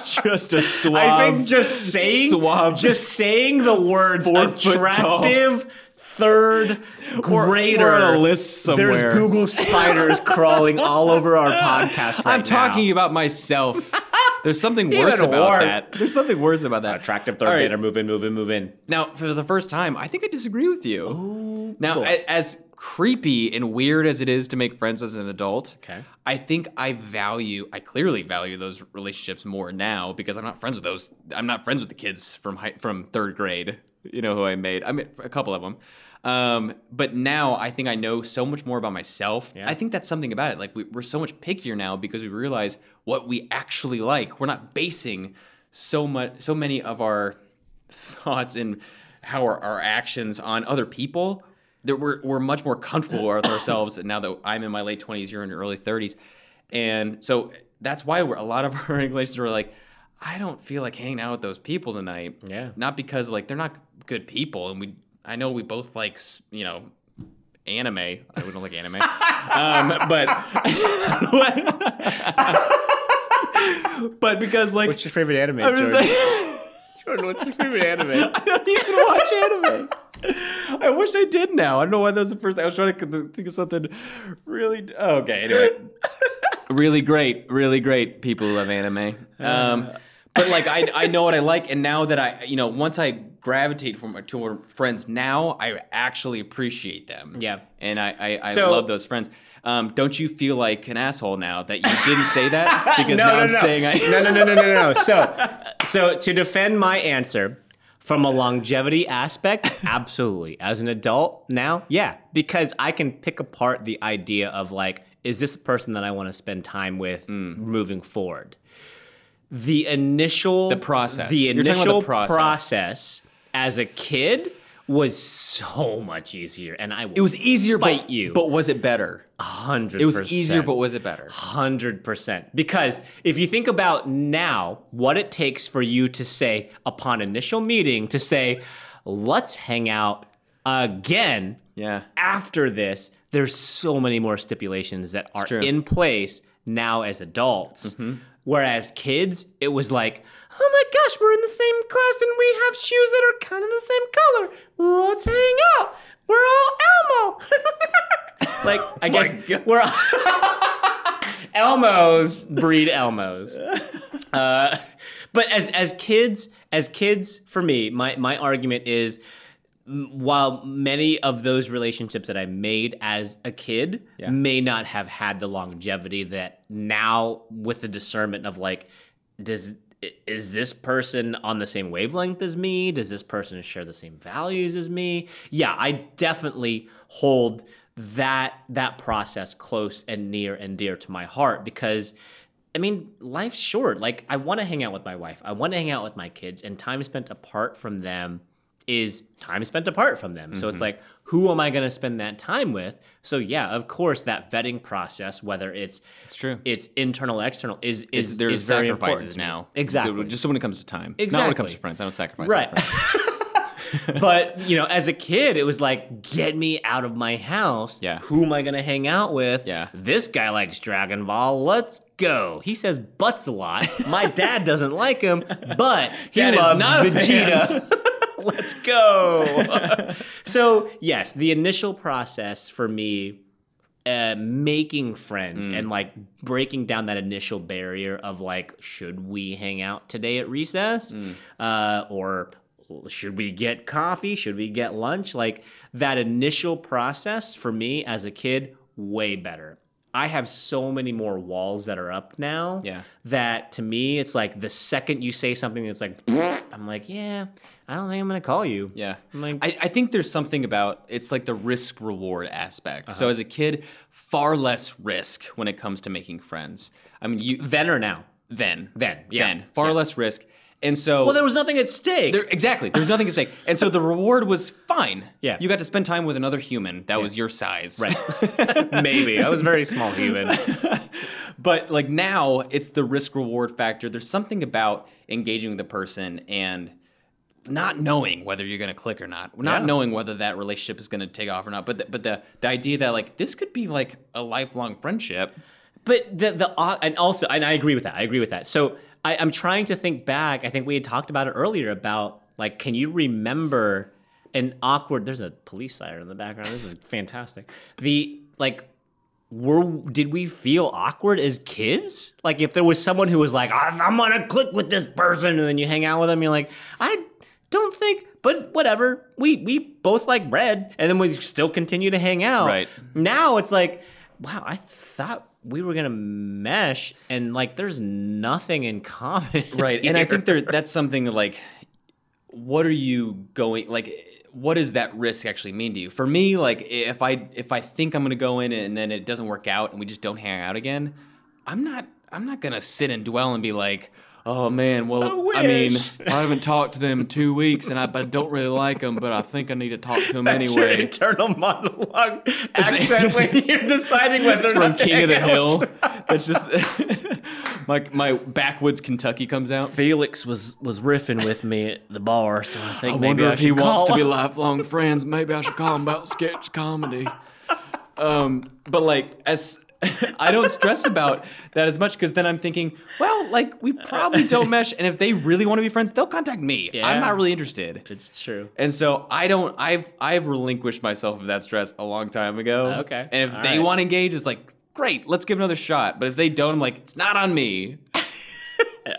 just a suave. I think just saying suave- just saying the words Four foot tall. attractive third grader. we're on a list somewhere. There's Google spiders crawling all over our podcast right I'm talking now. about myself. There's something worse about worse. that. There's something worse about that. Attractive third right. grader, move in, move in, move in. Now, for the first time, I think I disagree with you. Oh, now, boy. a- as creepy and weird as it is to make friends as an adult, Okay. I think I value, I clearly value those relationships more now because I'm not friends with those. I'm not friends with the kids from high, from third grade. You know who I made? I mean, a couple of them. Um, but now I think I know so much more about myself. Yeah. I think that's something about it. Like we, we're so much pickier now because we realize what we actually like. We're not basing so much, so many of our thoughts and how our, our actions on other people. That we're we're much more comfortable with ourselves now that I'm in my late twenties, you're in your early thirties, and so that's why we're a lot of our relationships are like, I don't feel like hanging out with those people tonight. Yeah. not because like they're not good people, and we I know we both like you know anime. I don't like anime, um, but but because like What's your favorite anime, Jordan? like. Jordan, what's your favorite anime? I don't even watch anime. I wish I did now. I don't know why that was the first thing. I was trying to think of something really. okay, anyway. really great, really great people who love anime. Um, but like, I, I know what I like, and now that I, you know, once I gravitate from toward friends, now I actually appreciate them. Yeah. and I, I, I So- love those friends. Um, don't you feel like an asshole now that you didn't say that? Because now I'm saying I. no, no, no, no, no, no, no. So, so to defend my answer from a longevity aspect, absolutely. As an adult now, yeah, because I can pick apart the idea of like, is this a person that I want to spend time with Mm. moving forward? The initial The process. the about the initial process. process as a kid was so much easier, and I It was easier, fight but, you, But was it better? hundred. It was easier, but was it better? Hundred percent. Because if you think about now, what it takes for you to say upon initial meeting to say, "Let's hang out again." Yeah. After this, there's so many more stipulations that are. Mm-hmm. in place now as adults. Whereas kids, it was like, "Oh my gosh, we're in the same class and we have shoes that are kind of the same color. Let's hang out. We're all Elmo." like I guess we're all Elmos breed Elmos. Uh, but as as kids, as kids, for me, my my argument is, while many of those relationships that I made as a kid Yeah. may not have had the longevity that now, with the discernment of like, does is this person on the same wavelength as me? Does this person share the same values as me? Yeah, I definitely hold that that process close and near and dear to my heart because I mean, life's short. Like I want to hang out with my wife. I want to hang out with my kids and time spent apart from them is time spent apart from them. So it's mm-hmm. like who am I going to spend that time with? So yeah, of course that vetting process whether it's It's true. it's internal external is is Is there's is very sacrifices now. Exactly. Just so when it comes to time. Not when it comes to friends. I don't sacrifice Right. but you know, as a kid, it was like, get me out of my house. Yeah. Who am I gonna hang out with? Yeah. This guy likes Dragon Ball. Let's go. He says butts a lot. My dad doesn't like him, but he Dad loves not a fan. Vegeta. Let's go. so yes, the initial process for me uh, making friends Mm. and like breaking down that initial barrier of like, should we hang out today at recess? Mm. Uh, or should we get coffee? Should we get lunch? Like that initial process for me as a kid, way better. I have so many more walls that are up now. Yeah. That to me, it's like the second you say something that's like, I'm like, yeah, I don't think I'm gonna call you. Yeah. I'm like, I, I think there's something about it's like the risk reward aspect. Uh-huh. So as a kid, far less risk when it comes to making friends. I mean, you then or now. then Then, yeah. then far Yeah. less risk, and so Well, there was nothing at stake. there exactly there's nothing at stake, and so the reward was fine. Yeah. you got to spend time with another human that was your size. Right. Maybe. I was a very small human. But like now, it's the risk reward factor. There's something about engaging with the person and not knowing whether you're going to click or not, not Yeah. knowing whether that relationship is going to take off or not. But the, but the the idea that like this could be like a lifelong friendship. But the the au- and also and I agree with that. I agree with that. So I, I'm trying to think back. I think we had talked about it earlier about like, can you remember an awkward? There's a police siren in the background. This is fantastic. The like were did we feel awkward as kids? Like if there was someone who was like, "I'm gonna click with this person," and then you hang out with them, you're like, I don't think, but whatever. We we both like bread, and then we still continue to hang out. Right. now, it's like, wow, I thought we were gonna mesh, and like, there's nothing in common. right and i think there that's something like what are you going like what does that risk actually mean to you? For me like if i if i think i'm to go in and then it doesn't work out and we just don't hang out again i'm not i'm not to sit and dwell and be like oh man well I I, mean i haven't talked to them in two weeks and i but I don't really like them but i think i need to talk to them That's your anyway. internal monologue accent when you're deciding whether it's or from not king of the hill. With that's just my my backwoods kentucky comes out. Felix was was riffing with me at the bar, so I think I maybe wonder I if he should wants to be lifelong friends. Maybe I should call him about sketch comedy. Um, but like as I don't stress about that as much because then I'm thinking, well, like we probably don't mesh, and if they really want to be friends, they'll contact me. Yeah. I'm not really interested. It's true. And so I don't. I've I've relinquished myself of that stress a long time ago. Okay. And if All they right. want to engage, it's like great. Let's give another shot. But if they don't, I'm like, it's not on me.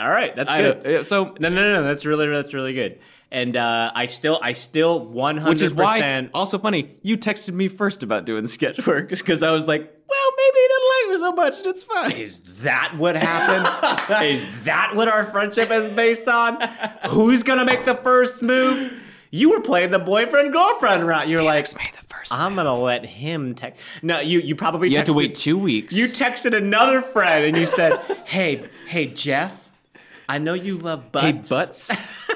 All right, that's good. don't- so no, no, no, that's really that's really good. And uh, I still I still one hundred Which is why, percent. also funny, you texted me first about doing sketch work because I was like, well, maybe he didn't like me so much and it's fine. Is that what happened? is that what our friendship is based on? Who's gonna make the first move? You were playing the boyfriend girlfriend route. You're like, made the first. I'm gonna let him text. No, you you probably you have to wait two weeks. You texted another friend and you said, "Hey, hey Jeff, I know you love butts. hey, butts.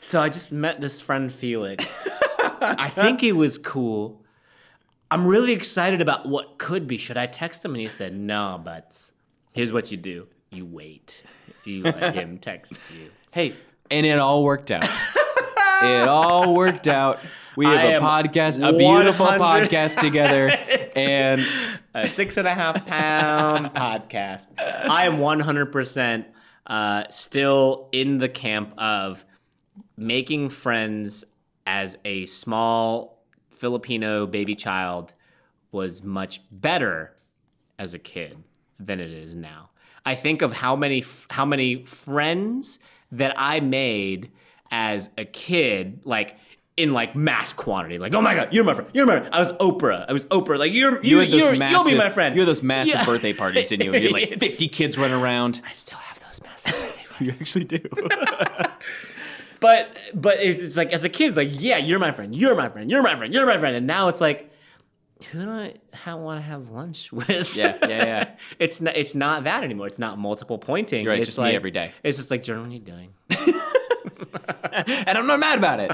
So I just met this friend Felix. I think he was cool. I'm really excited about what could be. Should I text him? And he said, "No, but Here's what you do: you wait. You let him text you." hey, and it all worked out. it all worked out. We have am a podcast, a beautiful podcast together, and a six and a half pound podcast. I am 100% uh, still in the camp of making friends as a small Filipino baby child was much better as a kid than it is now. I think of how many how many friends that I made as a kid, like in like mass quantity. Like, oh my god, you're my friend. You're my friend. I was Oprah. I was Oprah. Like you're you, you had those you're, massive, you'll be my friend. You had those massive Yeah. birthday parties, didn't you? You had like 50 kids running around. I still have those massive birthday parties. You actually do. But but it's, it's like as a kid, like yeah, you're my friend. You're my friend. You're my friend. You're my friend. And now it's like. Who do I want to have lunch with? Yeah, yeah, yeah. it's not. It's not that anymore. It's not multiple pointing. Right, it's just me every day. It's just like, Jordan, what are you doing? and I'm not mad about it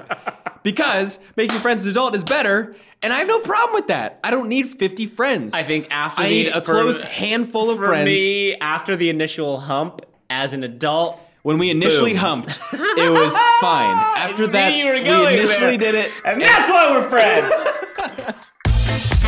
because making friends as an adult is better, and I have no problem with that. I don't need 50 friends. I think after I the, need a for- close handful of for friends. me after the initial hump as an adult. When we initially Boom. humped, it was fine. After that, we initially there. did it, and that's why we're friends.